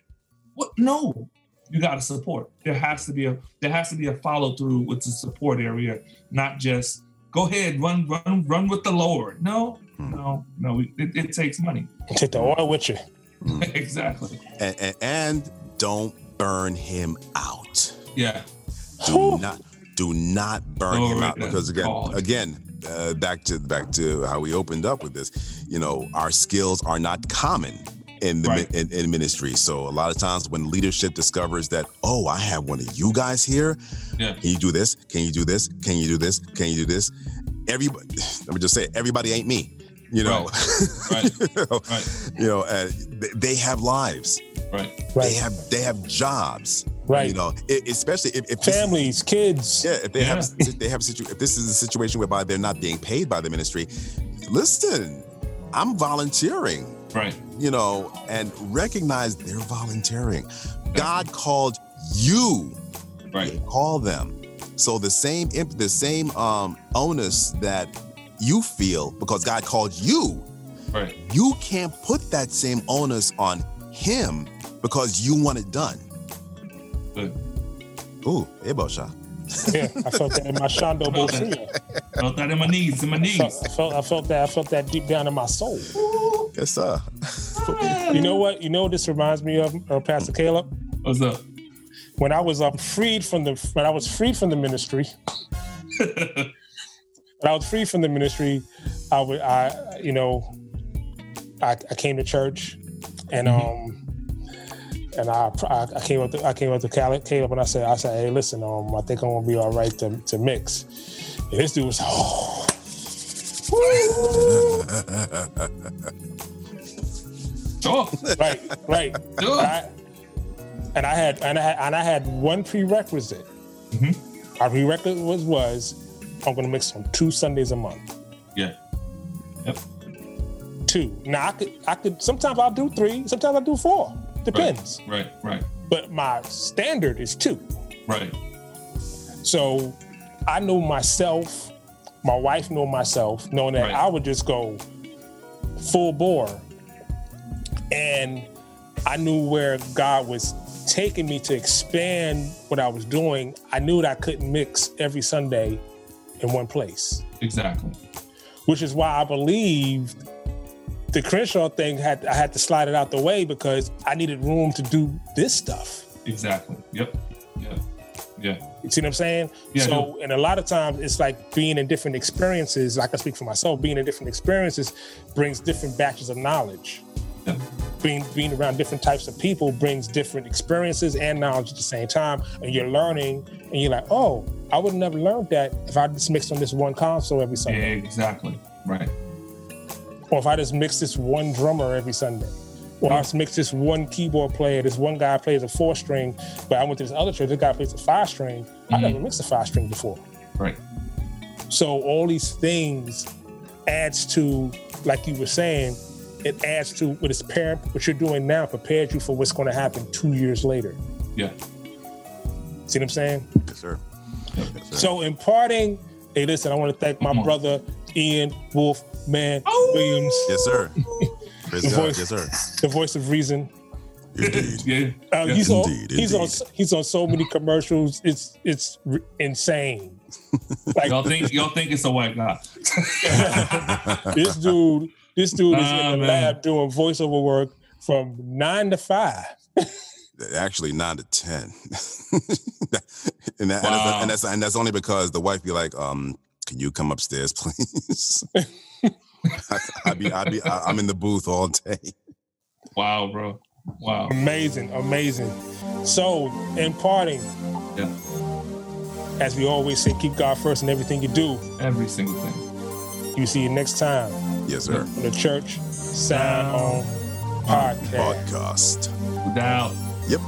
What? No, you gotta support. There has to be a there has to be a follow through with the support area, not just go ahead run run run with the Lord. No, Hmm. no, no. It, it takes money. Take the oil with you. exactly. And, and, and don't burn him out. Yeah. Do Whew. not do not burn him out because again God. again uh, back to back to how we opened up with this you know our skills are not common in the Right. in, in ministry so a lot of times when leadership discovers that oh i have one of you guys here Yeah. can you do this can you do this can you do this can you do this everybody let me just say everybody ain't me you know Right. you know, Right. you know uh, they, they have lives Right. Right. they have they have jobs right. you know especially if, if this- Families, kids. yeah, if they have Yeah. if they have a situ- if this is a situation whereby they're not being paid by the ministry, listen, I'm volunteering, Right. you know, and recognize they're volunteering. God called you, Right. call them. So the same imp- the same um onus that you feel because God called you, Right. you can't put that same onus on him because you want it done. Good. Ooh, hey, Bosha. Yeah, I felt that in my Shondo Bosia. Felt that in my knees, in my I knees. felt, I felt, I felt that. I felt that deep down in my soul. Yes, sir. You know what? You know what this reminds me of, uh, Pastor Caleb. What's up? When I was um, freed from the when I was freed from the ministry. when I was free from the ministry, I would I you know I, I came to church and um and I I, I came up to I came up to Caleb, Caleb and I said I said hey listen um I think I'm gonna be all right to, to mix. And this dude was oh Sure. right right Sure. And I, and I had and I had and I had one prerequisite. Mhm. Our prerequisite was was I'm gonna mix on two Sundays a month. Yeah. Yep. Two. Now I could I could sometimes I'll do three, sometimes I'll do four. Depends. Right. Right. But my standard is two. Right. So I know myself, my wife know myself, knowing that Right. I would just go full bore. And I knew where God was taking me to expand what I was doing. I knew that I couldn't mix every Sunday in one place, Exactly. which is why I believed the Crenshaw thing had I had to slide it out the way because I needed room to do this stuff. Exactly. Yep. Yeah. Yeah. You see what I'm saying? Yeah, so, and a lot of times it's like being in different experiences. Like I speak for myself, being in different experiences brings different batches of knowledge. Yeah. Being being around different types of people brings different experiences and knowledge at the same time. And you're learning, and you're like, oh, I would have never learned that if I just mixed on this one console every Yeah. Sunday, Exactly. Right. Or if I just mix this one drummer every Sunday. Or I just mix this one keyboard player. This one guy plays a four string, but I went to this other church. This guy plays a five string. I Mhm. never mixed a five string before. Right. So all these things adds to, like you were saying, it adds to what is par- what you're doing now prepares you for what's going to happen two years later. Yeah. See what I'm saying? Yes, sir. Yes, sir. So in parting, hey, listen, I want to thank my Come on. brother Ian Wolf Man Oh. Williams, yes, sir. Praise The God. voice- Yes, sir. the voice of reason. Indeed. Yeah. Uh, yeah. he's on Indeed, he's on he's on so many commercials. It's it's r- insane. Like Y'all think y'all think it's a white guy? this dude, this dude is in the man. lab doing voiceover work from nine to five. Actually, nine to ten. and, that, Wow. and, that's, and that's only because the wife be like, um, "Can you come upstairs, please?" I, I be, I be, I, I'm in the booth all day. Wow, bro. Wow. Amazing, amazing. So, in parting, Yeah. as we always say, keep God first in everything you do. Every single thing. You see you next time Yes, sir. on the Church Sound On Podcast. Podcast. Without Yep.